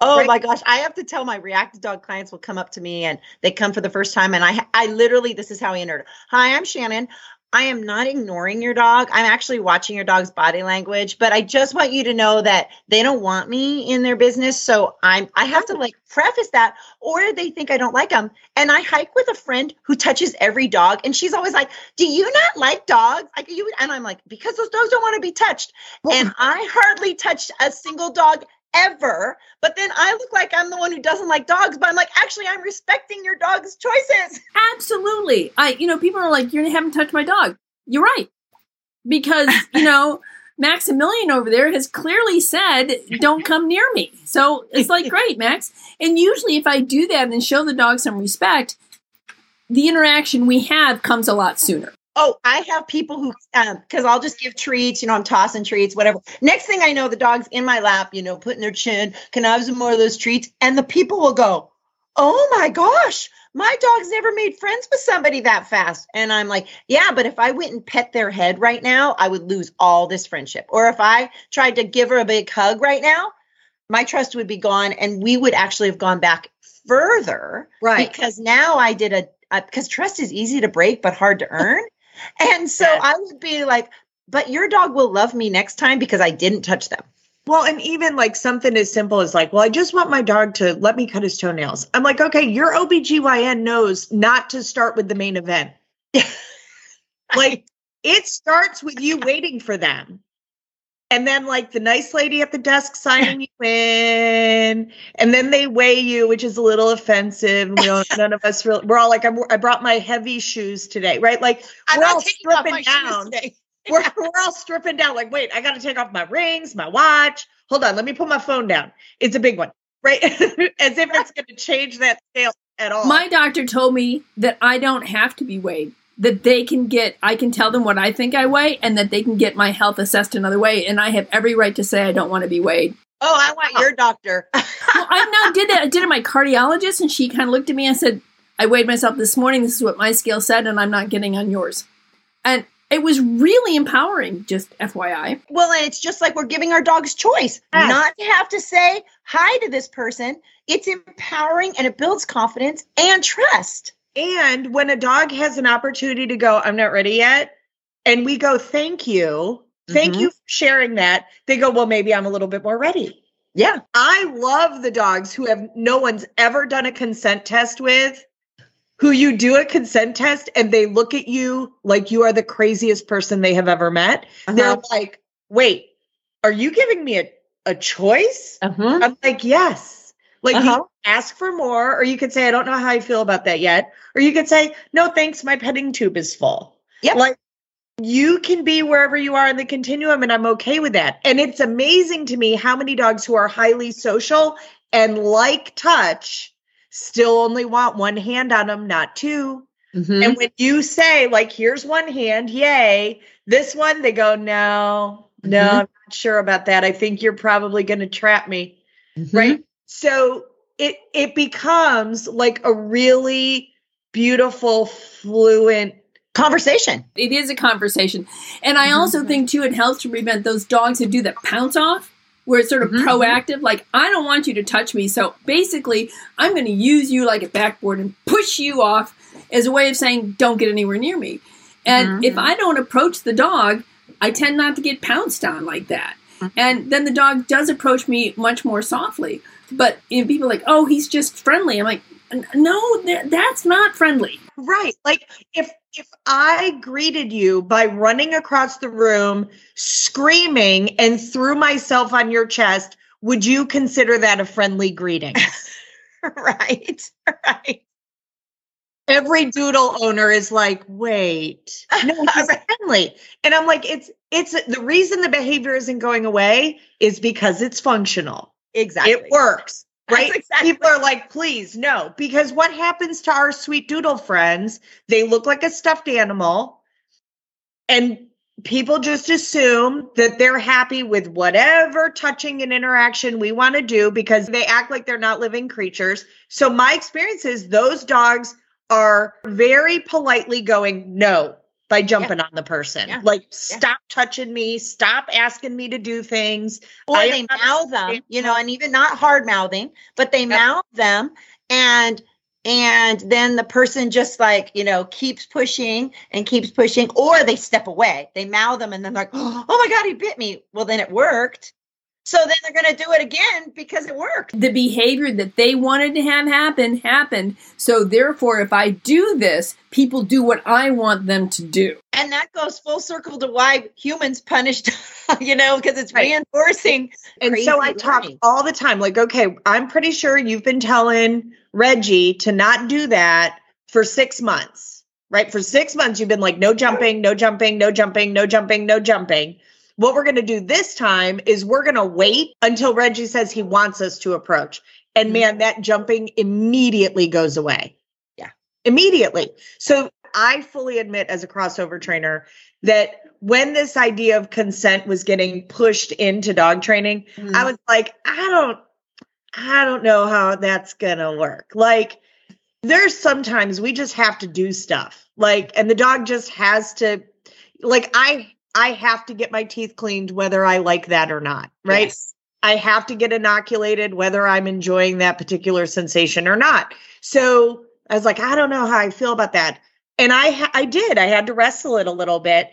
S3: Oh right? my gosh, I have to tell my reactive dog clients will come up to me and they come for the first time and I I literally this is how I entered. Hi, I'm Shannon. I am not ignoring your dog. I'm actually watching your dog's body language, but I just want you to know that they don't want me in their business. So I'm I have to like preface that or they think I don't like them. And I hike with a friend who touches every dog and she's always like, "Do you not like dogs?" Like you and I'm like, "Because those dogs don't want to be touched." And I hardly touched a single dog ever. But then I look like I'm the one who doesn't like dogs, but I'm like, actually, I'm respecting your dog's choices.
S2: Absolutely. I, you know, people are like, you haven't touched my dog. You're right. Because, you know, Maximilian over there has clearly said, don't come near me. So it's like, great, Max. And usually, if I do that and show the dog some respect, the interaction we have comes a lot sooner.
S3: Oh, I have people who, because um, I'll just give treats, you know, I'm tossing treats, whatever. Next thing I know, the dog's in my lap, you know, putting their chin. Can I have some more of those treats? And the people will go, Oh my gosh, my dog's never made friends with somebody that fast. And I'm like, Yeah, but if I went and pet their head right now, I would lose all this friendship. Or if I tried to give her a big hug right now, my trust would be gone and we would actually have gone back further.
S4: Right.
S3: Because now I did a, because trust is easy to break but hard to earn. And so I would be like, but your dog will love me next time because I didn't touch them.
S4: Well, and even like something as simple as like, well, I just want my dog to let me cut his toenails. I'm like, okay, your OBGYN knows not to start with the main event. like it starts with you waiting for them and then like the nice lady at the desk signing you in and then they weigh you which is a little offensive we don't none of us really we're all like I'm, i brought my heavy shoes today right? Like
S3: I'm we're all stripping down.
S4: we're, we're all stripping down like wait i gotta take off my rings my watch. Hold on let me put my phone down. It's a big one right? As if it's going to change that scale at all.
S2: My doctor told me that i don't have to be weighed that they can get I can tell them what I think I weigh and that they can get my health assessed another way and I have every right to say I don't want to be weighed.
S3: Oh, I want your doctor.
S2: well, I now did that. I did it my cardiologist and she kind of looked at me and said, I weighed myself this morning, this is what my scale said and I'm not getting on yours. And it was really empowering, just FYI.
S3: Well, and it's just like we're giving our dogs choice, yes. not to have to say hi to this person. It's empowering and it builds confidence and trust.
S4: And when a dog has an opportunity to go, I'm not ready yet, and we go, thank you, thank mm-hmm. you for sharing that, they go, well, maybe I'm a little bit more ready.
S3: Yeah.
S4: I love the dogs who have no one's ever done a consent test with, who you do a consent test and they look at you like you are the craziest person they have ever met. Uh-huh. They're like, wait, are you giving me a, a choice? Uh-huh. I'm like, yes. Like uh-huh. you ask for more, or you could say, I don't know how I feel about that yet. Or you could say, no, thanks, my petting tube is full.
S3: Yeah.
S4: Like you can be wherever you are in the continuum, and I'm okay with that. And it's amazing to me how many dogs who are highly social and like touch still only want one hand on them, not 2 mm-hmm. And when you say, like, here's one hand, yay, this one, they go, no, no, mm-hmm. I'm not sure about that. I think you're probably going to trap me. Mm-hmm. Right. So it it becomes like a really beautiful, fluent
S3: conversation.
S2: It is a conversation. And I also mm-hmm. think too it helps to prevent those dogs that do the pounce off where it's sort of mm-hmm. proactive like I don't want you to touch me. So basically, I'm going to use you like a backboard and push you off as a way of saying don't get anywhere near me. And mm-hmm. if I don't approach the dog, I tend not to get pounced on like that. Mm-hmm. And then the dog does approach me much more softly. But you know, people are like, oh, he's just friendly. I'm like, no, that's not friendly.
S4: right. Like if if I greeted you by running across the room, screaming, and threw myself on your chest, would you consider that a friendly greeting?
S3: right. Right.
S4: Every doodle owner is like, wait, no, he's friendly. And I'm like, it's it's the reason the behavior isn't going away is because it's functional.
S3: Exactly.
S4: It works. Right?
S3: exactly-
S4: People are like, please, no. Because what happens to our sweet doodle friends? They look like a stuffed animal. And people just assume that they're happy with whatever touching and interaction we want to do because they act like they're not living creatures. So, my experience is those dogs are very politely going, no. By jumping on the person,
S3: Yeah.
S4: like stop touching me, stop asking me to do things.
S3: or
S4: I
S3: they mouth them, you know, and even not hard mouthing, but they mouth them and and then the person just like, you know, keeps pushing and keeps pushing, or they step away. They mouth them and then they're like, oh my God, he bit me. Well, then it worked. So then they're gonna do it again because it worked.
S2: The behavior that they wanted to have happen happened. So therefore, if I do this, people do what I want them to do.
S3: And that goes full circle to why humans punished, you know, because it's
S4: Right.
S3: reinforcing.
S4: And so I
S3: crazy
S4: talk all the time, like, okay, I'm pretty sure you've been telling Reggie to not do that for six months, right? For six months, you've been like, no jumping, no jumping, no jumping, no jumping, no jumping. What we're going to do this time is we're going to wait until Reggie says he wants us to approach. And
S3: Mhm.
S4: man, that jumping immediately goes away.
S3: Yeah.
S4: Immediately. So I fully admit as a crossover trainer that when this idea of consent was getting pushed into dog training,
S3: Mhm.
S4: I was like, I don't, I don't know how that's gonna work. Like, there's sometimes we just have to do stuff. Like, and the dog just has to, like, I, I have to get my teeth cleaned whether I like that or not. Right.
S3: Yes.
S4: I have to get inoculated whether I'm enjoying that particular sensation or not. So I was like, I don't know how I feel about that. And I I did. I had to wrestle it a little bit.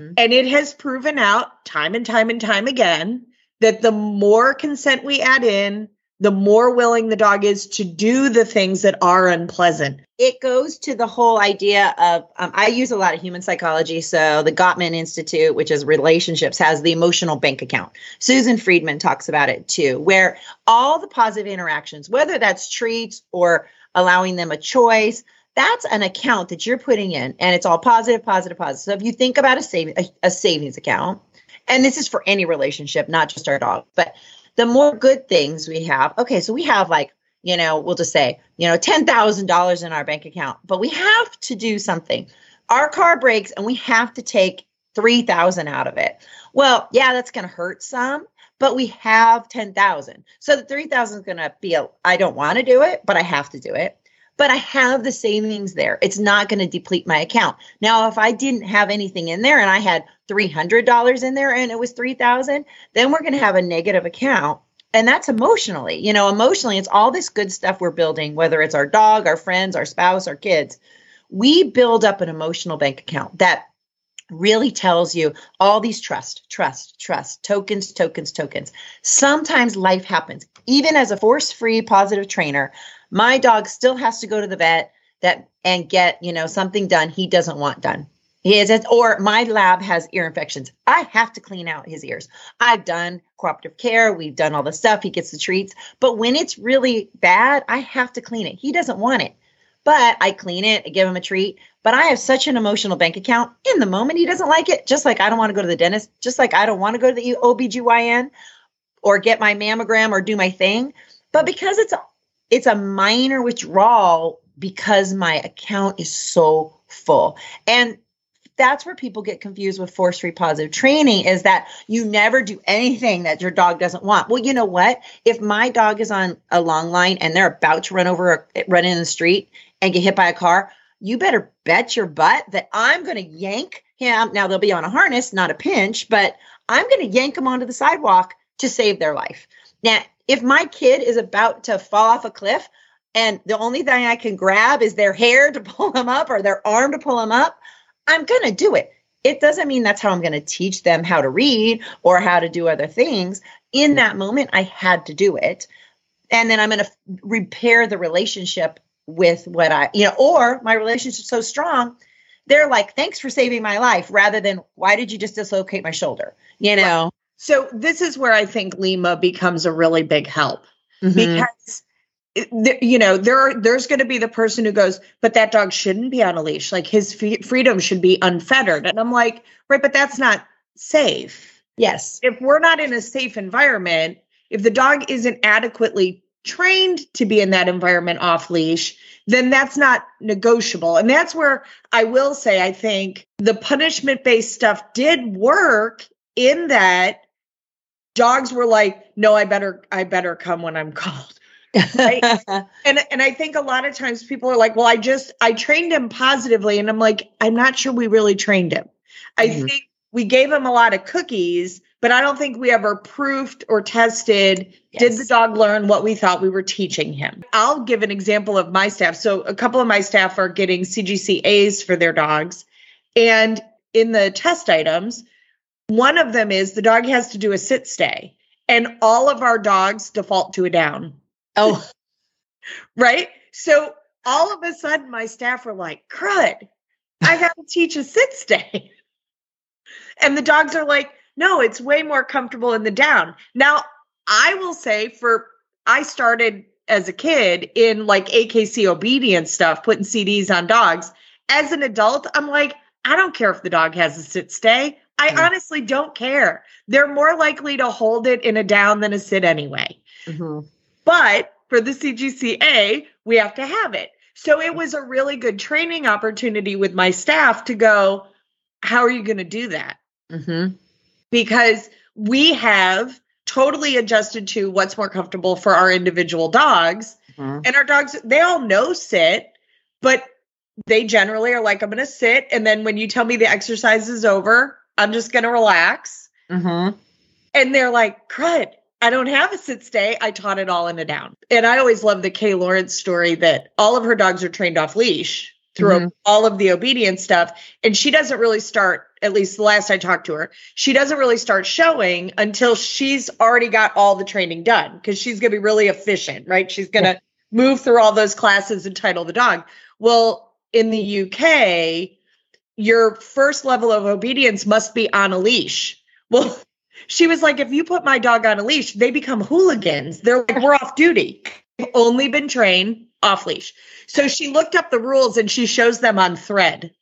S4: Mm-hmm. And it has proven out time and time and time again that the more consent we add in, the more willing the dog is to do the things that are unpleasant.
S3: it goes to the whole idea of um, i use a lot of human psychology so the gottman institute which is relationships has the emotional bank account susan friedman talks about it too where all the positive interactions whether that's treats or allowing them a choice that's an account that you're putting in and it's all positive positive positive so if you think about a saving a, a savings account and this is for any relationship not just our dog but the more good things we have okay so we have like you know, we'll just say, you know, $10,000 in our bank account, but we have to do something. Our car breaks and we have to take 3,000 out of it. Well, yeah, that's going to hurt some, but we have 10,000. So the 3,000 is going to be a I don't want to do it, but I have to do it. But I have the savings there. It's not going to deplete my account. Now, if I didn't have anything in there and I had $300 in there and it was 3,000, then we're going to have a negative account. And that's emotionally you know emotionally it's all this good stuff we're building whether it's our dog our friends our spouse our kids. We build up an emotional bank account that really tells you all these trust trust trust tokens tokens tokens. Sometimes life happens even as a force-free positive trainer my dog still has to go to the vet that and get you know something done he doesn't want done he is, or my lab has ear infections. I have to clean out his ears. I've done cooperative care. We've done all the stuff. He gets the treats. But when it's really bad, I have to clean it. He doesn't want it. But I clean it, I give him a treat. But I have such an emotional bank account. In the moment, he doesn't like it. Just like I don't want to go to the dentist, just like I don't want to go to the OBGYN or get my mammogram or do my thing. But because it's a, it's a minor withdrawal because my account is so full. And that's where people get confused with force free positive training is that you never do anything that your dog doesn't want. Well, you know what? If my dog is on a long line and they're about to run over, a, run in the street and get hit by a car, you better bet your butt that I'm going to yank him. Now they'll be on a harness, not a pinch, but I'm going to yank him onto the sidewalk to save their life. Now, if my kid is about to fall off a cliff and the only thing I can grab is their hair to pull them up or their arm to pull them up, I'm going to do it. It doesn't mean that's how I'm going to teach them how to read or how to do other things. In that moment, I had to do it. And then I'm going to repair the relationship with what I, you know, or my relationship's so strong, they're like, thanks for saving my life, rather than why did you just dislocate my shoulder? You know?
S4: So this is where I think Lima becomes a really big help
S3: Mhm.
S4: because you know there are, there's going to be the person who goes but that dog shouldn't be on a leash. Like his fe- freedom should be unfettered. And i'm like right but that's not safe.
S3: Yes.
S4: if we're not in a safe environment if the dog isn't adequately trained to be in that environment off leash then that's not negotiable. And that's where i will say i think the punishment based stuff did work in that dogs were like no i better i better come when i'm called And and I think a lot of times people are like, "Well, I just I trained him positively," and I'm like, "I'm not sure we really trained him. I
S3: Mhm.
S4: think we gave him a lot of cookies, but I don't think we ever proofed or tested did the dog learn what we thought we were teaching him. I'll give an example of my staff. So a couple of my staff are getting CGCAs for their dogs, and in the test items, one of them is the dog has to do a sit stay, and all of our dogs default to a down
S3: oh,
S4: right? So all of a sudden, my staff were like, crud, I got to teach a sit stay. And the dogs are like, no, it's way more comfortable in the down. Now, I will say, for I started as a kid in like AKC obedience stuff, putting CDs on dogs. As an adult, I'm like, I don't care if the dog has a sit stay. I
S3: Mm.
S4: honestly don't care. They're more likely to hold it in a down than a sit anyway.
S3: Mhm.
S4: But for the CGCA, we have to have it. So it was a really good training opportunity with my staff to go, how are you going to do that?
S3: Mhm.
S4: Because we have totally adjusted to what's more comfortable for our individual dogs.
S3: Mhm.
S4: And our dogs, they all know sit, but they generally are like, I'm going to sit. And then when you tell me the exercise is over, I'm just going to relax.
S3: Mhm.
S4: And they're like, crud, I don't have a sit stay. I taught it all in a down. And I always love the Kay Laurence story that all of her dogs are trained off leash through
S3: Mhm.
S4: all of the obedience stuff. And she doesn't really start, at least the last I talked to her, she doesn't really start showing until she's already got all the training done because she's going to be really efficient, right? She's going to move through all those classes and title the dog. Well, in the UK, your first level of obedience must be on a leash. Well, she was like, if you put my dog on a leash, they become hooligans. They're like, we're off duty. They've only been trained off leash. So she looked up the rules and she shows them on thread.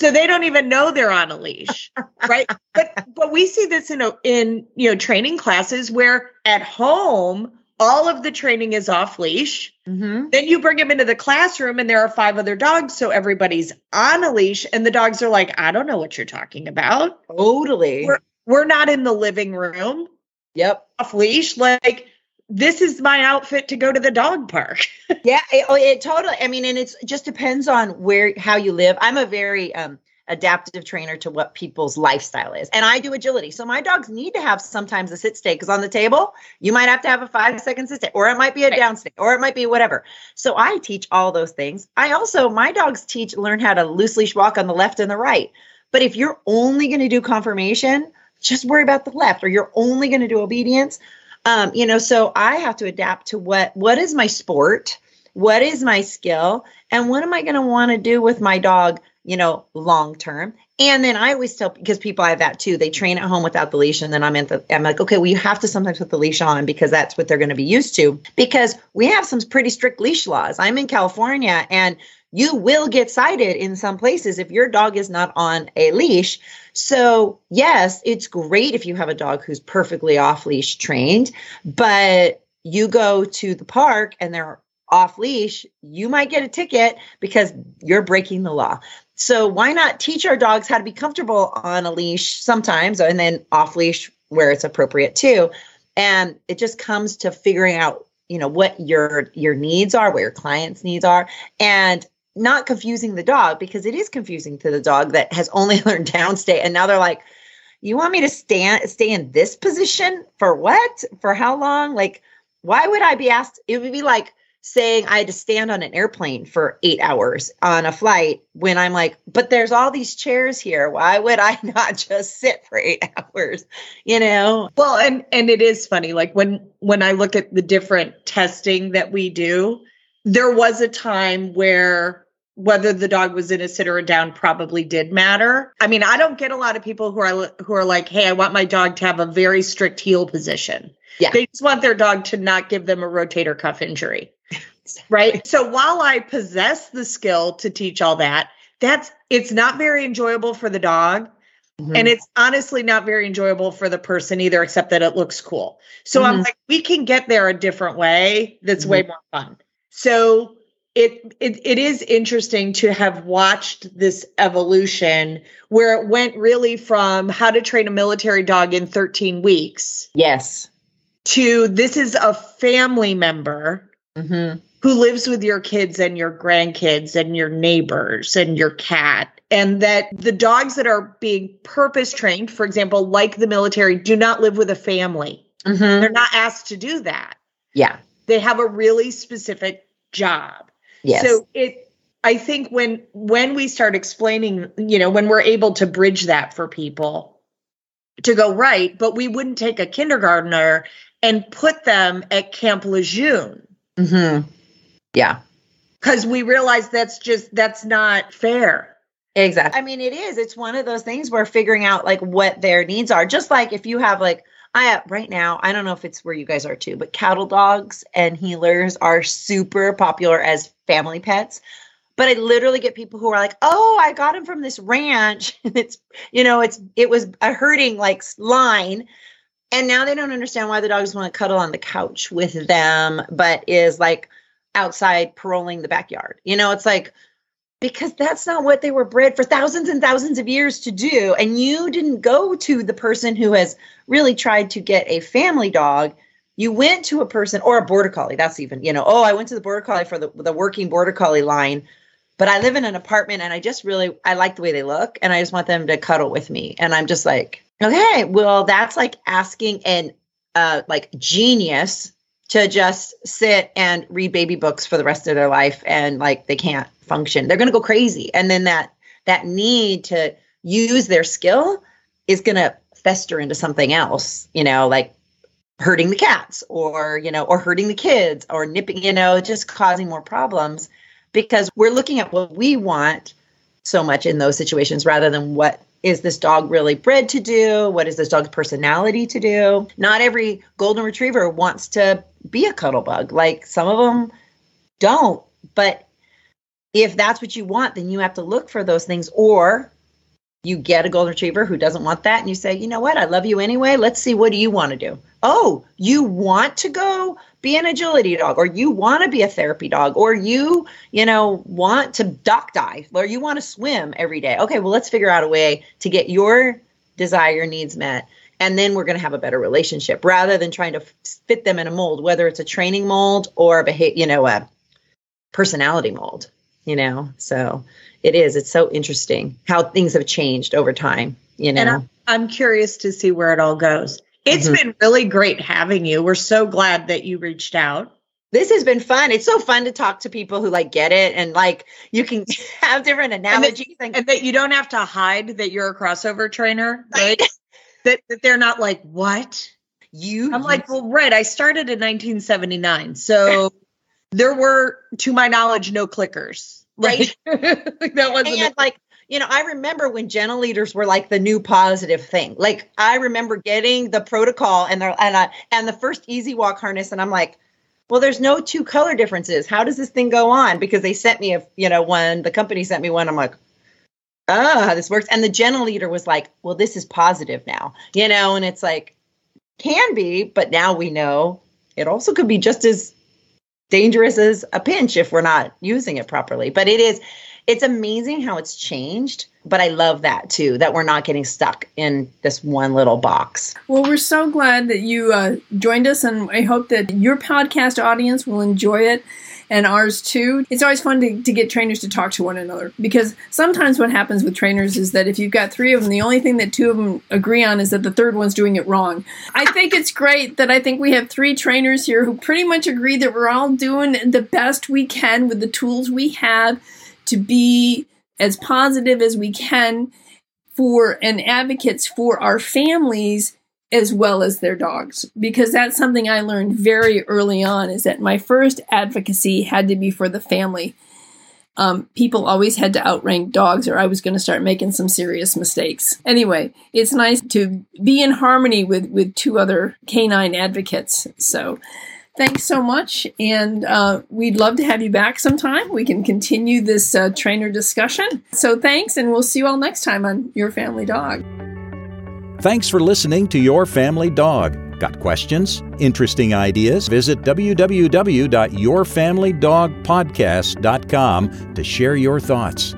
S4: so they don't even know they're on a leash, right? but but we see this in a, in you know training classes where at home all of the training is off leash.
S3: Mhm.
S4: Then you bring them into the classroom and there are five other dogs, so everybody's on a leash and the dogs are like, I don't know what you're talking about.
S3: Totally.
S4: We're we're not in the living room
S3: Yep.
S4: off leash. Like this is my outfit to go to the dog park.
S3: Yeah, it, oh, it totally. I mean, and it's just depends on where how you live. I'm a very um adaptive trainer to what people's lifestyle is, and I do agility. So my dogs need to have sometimes a sit stay because on the table you might have to have a five second sit stay, or it might be a
S4: Right.
S3: down stay, or it might be whatever. So I teach all those things. I also my dogs teach learn how to loose leash walk on the left and the right. But if you're only going to do conformation, just worry about the left, or you're only going to do obedience. Um, you know so i have to adapt to what what is my sport? What is my skill? And what am i going to want to do with my dog you know long term? And then i always tell because people have that too they train at home without the leash and then i'm in the i'm like okay well you have to sometimes put the leash on because that's what they're going to be used to. Because we have some pretty strict leash laws. I'm in california and you will get cited in some places if your dog is not on a leash so, yes, it's great if you have a dog who's perfectly off leash trained, but you go to the park and they're off leash, you might get a ticket because you're breaking the law. So, why not teach our dogs how to be comfortable on a leash sometimes and then off leash where it's appropriate too? And it just comes to figuring out, you know, what your your needs are, what your clients' needs are, and not confusing the dog because it is confusing to the dog that has only learned downstay and now they're like you want me to stand stay in this position for what? For how long? Like why would i be asked? It would be like saying i had to stand on an airplane for eight hours on a flight when i'm like but there's all these chairs here. Why would i not just sit for eight hours? You know?
S4: Well, and and it is funny like when when I look at the different testing that we do, there was a time where whether the dog was in a sit or a down probably did matter. I mean, I don't get a lot of people who are who are like, "Hey, I want my dog to have a very strict heel position."
S3: Yeah.
S4: They just want their dog to not give them a rotator cuff injury. right? So while I possess the skill to teach all that, that's it's not very enjoyable for the dog. Mm-hmm. And it's honestly not very enjoyable for the person either, except that it looks cool. So mm-hmm. I'm like, we can get there a different way that's mm-hmm. way more fun. So it, it it is interesting to have watched this evolution where it went really from how to train a military dog in 13 weeks.
S3: Yes.
S4: To this is a family member mm-hmm. who lives with your kids and your grandkids and your neighbors and your cat. And that the dogs that are being purpose trained, for example, like the military, do not live with a family. Mm-hmm. They're not asked to do that.
S3: Yeah.
S4: They have a really specific job.
S3: Yes.
S4: So it I think when when we start explaining, you know, when we're able to bridge that for people to go right, but we wouldn't take a kindergartner and put them at Camp Lejeune.
S3: Mm-hmm. Yeah.
S4: Because we realize that's just that's not fair.
S3: Exactly. I mean, it is. It's one of those things where figuring out like what their needs are. Just like if you have like I uh, right now, I don't know if it's where you guys are too, but cattle dogs and heelers are super popular as family pets. But I literally get people who are like, "Oh, I got him from this ranch. it's you know, it's it was a herding like line." And now they don't understand why the dogs want to cuddle on the couch with them, but is like outside paroling the backyard. You know, it's like because that's not what they were bred for thousands and thousands of years to do. And you didn't go to the person who has really tried to get a family dog. You went to a person or a border collie. That's even, you know, oh, I went to the border collie for the, the working border collie line, but I live in an apartment and I just really, I like the way they look and I just want them to cuddle with me. And I'm just like, okay, well, that's like asking an, uh, like genius to just sit and read baby books for the rest of their life and like they can't function. They're going to go crazy. And then that that need to use their skill is going to fester into something else you know like hurting the cats or you know or hurting the kids or nipping you know just causing more problems because we're looking at what we want so much in those situations rather than what is this dog really bred to do? What is this dog's personality to do? Not every golden retriever wants to be a cuddle bug. Like some of them don't. But if that's what you want, then you have to look for those things. Or you get a golden retriever who doesn't want that and you say, you know what, I love you anyway. Let's see, what do you want to do? Oh, you want to go be an agility dog, or you want to be a therapy dog, or you, you know, want to dock dive, or you want to swim every day. Okay, well, let's figure out a way to get your desire needs met. And then we're going to have a better relationship rather than trying to fit them in a mold, whether it's a training mold or a behavior, you know, a personality mold, you know. So it is. It's so interesting how things have changed over time, you know. And
S4: I'm, I'm curious to see where it all goes. It's mm-hmm. been really great having you. We're so glad that you reached out.
S3: This has been fun. It's so fun to talk to people who like get it and like you can have different analogies
S4: and, that, and that you don't have to hide that you're a crossover trainer, right? that, that they're not like, what?
S3: You
S4: I'm like, well, right. I started in 1979. So there were, to my knowledge, no clickers.
S3: Right. like that wasn't and like you know, I remember when gentle leaders were like the new positive thing. Like I remember getting the protocol and the and I, and the first easy walk harness, and I'm like, well, there's no two color differences. How does this thing go on? Because they sent me a you know one, the company sent me one. I'm like, ah, this works. And the gentle leader was like, well, this is positive now, you know, and it's like can be, but now we know it also could be just as dangerous as a pinch if we're not using it properly. But it is it's amazing how it's changed but I love that too, that we're not getting stuck in this one little box.
S2: Well, we're so glad that you uh, joined us, and I hope that your podcast audience will enjoy it and ours too. It's always fun to, to get trainers to talk to one another because sometimes what happens with trainers is that if you've got three of them, the only thing that two of them agree on is that the third one's doing it wrong. I think it's great that I think we have three trainers here who pretty much agree that we're all doing the best we can with the tools we have to be as positive as we can for and advocates for our families as well as their dogs because that's something I learned very early on is that my first advocacy had to be for the family. Um, people always had to outrank dogs or I was going to start making some serious mistakes. Anyway, it's nice to be in harmony with, with two other canine advocates. So thanks so much. And uh, we'd love to have you back sometime. We can continue this uh, trainer discussion. So thanks, and we'll see you all next time on Your Family Dog.
S1: Thanks for listening to Your Family Dog. Got questions? Interesting ideas? Visit www.yourfamilydogpodcast.com to share your thoughts.